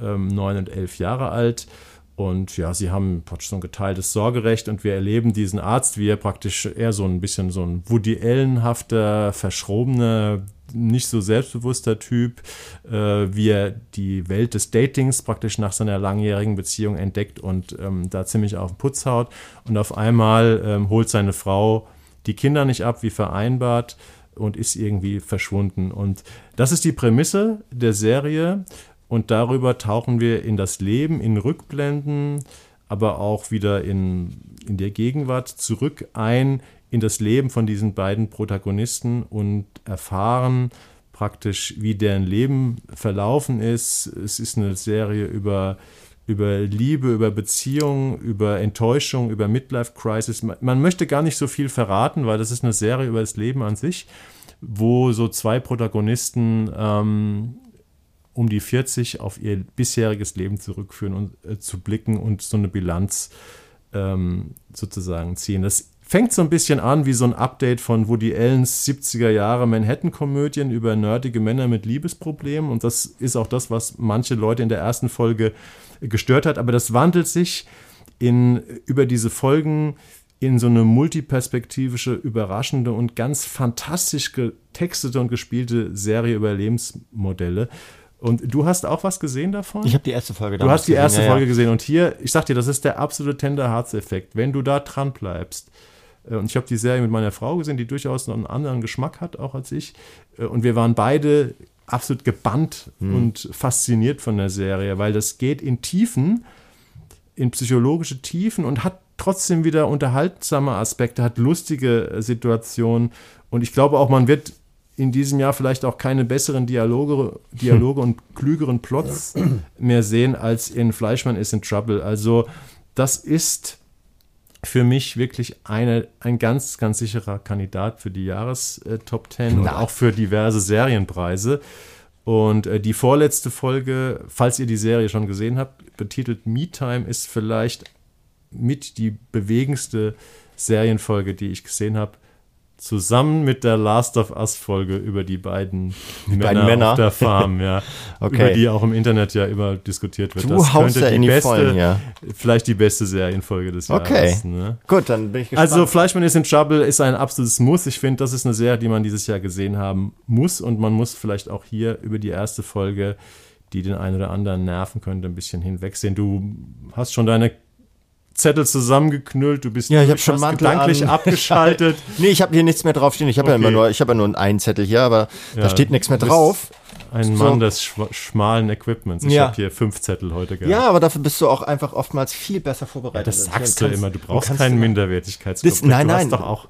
ähm, neun und elf Jahre alt. Und ja, sie haben praktisch so ein geteiltes Sorgerecht und wir erleben diesen Arzt, wie er praktisch eher so ein bisschen so ein Woody Allen-hafter, verschrobener, nicht so selbstbewusster Typ, äh, wie er die Welt des Datings praktisch nach seiner langjährigen Beziehung entdeckt und ähm, da ziemlich auf den Putz haut. Und auf einmal ähm, holt seine Frau die Kinder nicht ab, wie vereinbart, und ist irgendwie verschwunden. Und das ist die Prämisse der Serie. Und darüber tauchen wir in das Leben, in Rückblenden, aber auch wieder in, in der Gegenwart zurück ein, in das Leben von diesen beiden Protagonisten und erfahren praktisch, wie deren Leben verlaufen ist. Es ist eine Serie über, über Liebe, über Beziehung, über Enttäuschung, über Midlife Crisis. Man möchte gar nicht so viel verraten, weil das ist eine Serie über das Leben an sich, wo so zwei Protagonisten ähm, um die 40 auf ihr bisheriges Leben zurückführen und äh, zu blicken und so eine Bilanz ähm, sozusagen ziehen. Das fängt so ein bisschen an wie so ein Update von Woody Allens 70er Jahre Manhattan-Komödien über nerdige Männer mit Liebesproblemen. Und das ist auch das, was manche Leute in der ersten Folge gestört hat. Aber das wandelt sich in, über diese Folgen in so eine multiperspektivische, überraschende und ganz fantastisch getextete und gespielte Serie über Lebensmodelle. Und du hast auch was gesehen davon? Ich habe die erste Folge Du hast die erste gesehen, Folge ja, gesehen. Und hier, ich sag dir, das ist der absolute Tender Hearts Effekt. Wenn du da dran bleibst, und ich habe die Serie mit meiner Frau gesehen, die durchaus noch einen anderen Geschmack hat, auch als ich. Äh, und wir waren beide absolut gebannt hm. und fasziniert von der Serie, weil das geht in Tiefen, in psychologische Tiefen und hat trotzdem wieder unterhaltsame Aspekte, hat lustige äh, Situationen. Und ich glaube auch, man wird in diesem Jahr vielleicht auch keine besseren Dialoge, <laughs> Dialoge und klügeren Plots <clears throat> mehr sehen als in Fleischmann is in Trouble. Also das ist für mich wirklich eine, ein ganz, ganz sicherer Kandidat für die Jahres-Top äh, 10 und auch für diverse Serienpreise. Und äh, die vorletzte Folge, falls ihr die Serie schon gesehen habt, betitelt Me Time, ist vielleicht mit die bewegendste Serienfolge, die ich gesehen habe zusammen mit der Last of Us Folge über die beiden, die Männer, beiden Männer, auf der Farm, ja, <laughs> okay. über die auch im Internet ja immer diskutiert wird. Du das haust ja in die beste, Vollen, ja. vielleicht die beste Serienfolge des okay. Jahres. Ne? Gut, dann bin ich gespannt. Also Fleischmann ist in Trouble ist ein absolutes Muss. Ich finde, das ist eine Serie, die man dieses Jahr gesehen haben muss und man muss vielleicht auch hier über die erste Folge die den einen oder anderen nerven könnte, ein bisschen hinwegsehen. Du hast schon deine Zettel zusammengeknüllt, du bist ja, ich hab schon gedanklich <laughs> an. abgeschaltet. <laughs> nee, ich habe hier nichts mehr draufstehen. Ich habe okay. ja immer nur, ich habe ja nur einen Zettel hier, aber ja, da steht nichts mehr drauf. Ein Mann des schmalen Equipments. Ich ja. habe hier fünf Zettel heute gehabt. Ja, aber dafür bist du auch einfach oftmals viel besser vorbereitet. Ja, das sagst du immer. Du brauchst keinen Minderwertigkeitskomplex. Nein, nein. Du hast doch auch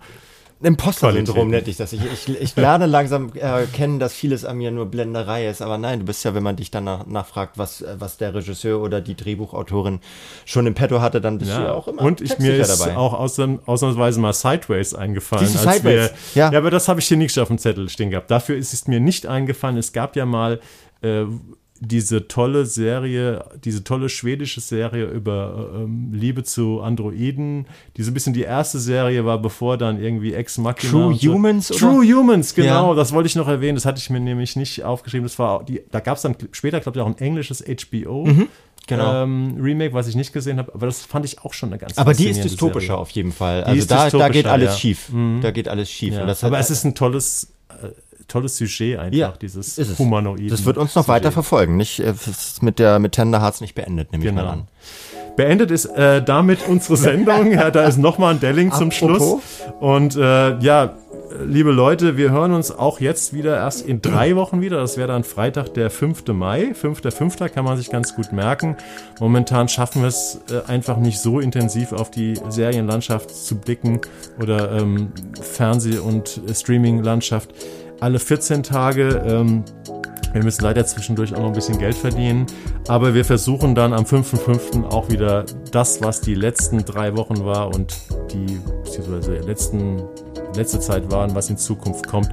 Imposter-Syndrom nenne ich das. Ich, ich, ich lerne langsam äh, kennen, dass vieles an mir nur Blenderei ist. Aber nein, du bist ja, wenn man dich dann nach, nachfragt, was, was der Regisseur oder die Drehbuchautorin schon im Petto hatte, dann bist ja. du ja auch immer Und ich, mir ist dabei. auch ausnahmsweise mal Sideways eingefallen. Diese als Sideways, wir, ja. ja, aber das habe ich hier nicht auf dem Zettel stehen gehabt. Dafür ist es mir nicht eingefallen. Es gab ja mal äh, diese tolle Serie, diese tolle schwedische Serie über ähm, Liebe zu Androiden, die so ein bisschen die erste Serie war, bevor dann irgendwie Ex Machina. True so. Humans? Oder? True Humans, genau. Ja. Das wollte ich noch erwähnen. Das hatte ich mir nämlich nicht aufgeschrieben. Das war die, da gab es dann später, glaube ich, auch ein englisches HBO. Mhm. Genau. Ähm, Remake, was ich nicht gesehen habe, aber das fand ich auch schon eine ganz Aber die ist dystopischer Serie. auf jeden Fall. Die also da, da geht alles ja. schief. Mhm. Da geht alles schief. Ja. aber es ist ein tolles äh, tolles Sujet einfach, ja, dieses Humanoid. Das wird uns noch Sujet. weiter verfolgen. Nicht, äh, mit der mit Tender Hearts nicht beendet, nehme genau. ich mal an. Beendet ist äh, damit unsere Sendung. ja, da ist nochmal ein Delling zum Schluss. Und äh, ja, liebe Leute, wir hören uns auch jetzt wieder erst in drei Wochen wieder. Das wäre dann Freitag, der 5. Mai. 5.5. kann man sich ganz gut merken. Momentan schaffen wir es äh, einfach nicht so intensiv auf die Serienlandschaft zu blicken oder ähm, Fernseh- und Streaming-Landschaft alle 14 Tage. Ähm, wir müssen leider zwischendurch auch noch ein bisschen Geld verdienen. Aber wir versuchen dann am 5.5. auch wieder das, was die letzten drei Wochen war und die beziehungsweise letzten, letzte Zeit waren, was in Zukunft kommt,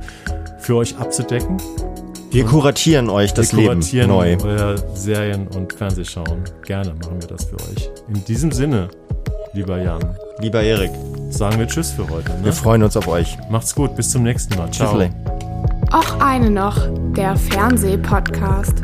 für euch abzudecken. Wir kuratieren euch das wir Leben kuratieren neu. Euer Serien und Fernsehschauen. Gerne machen wir das für euch. In diesem Sinne, lieber Jan. Lieber Erik. Sagen wir Tschüss für heute. Ne? Wir freuen uns auf euch. Macht's gut, bis zum nächsten Mal. Ciao. Tschüss. Auch eine noch, der Fernsehpodcast.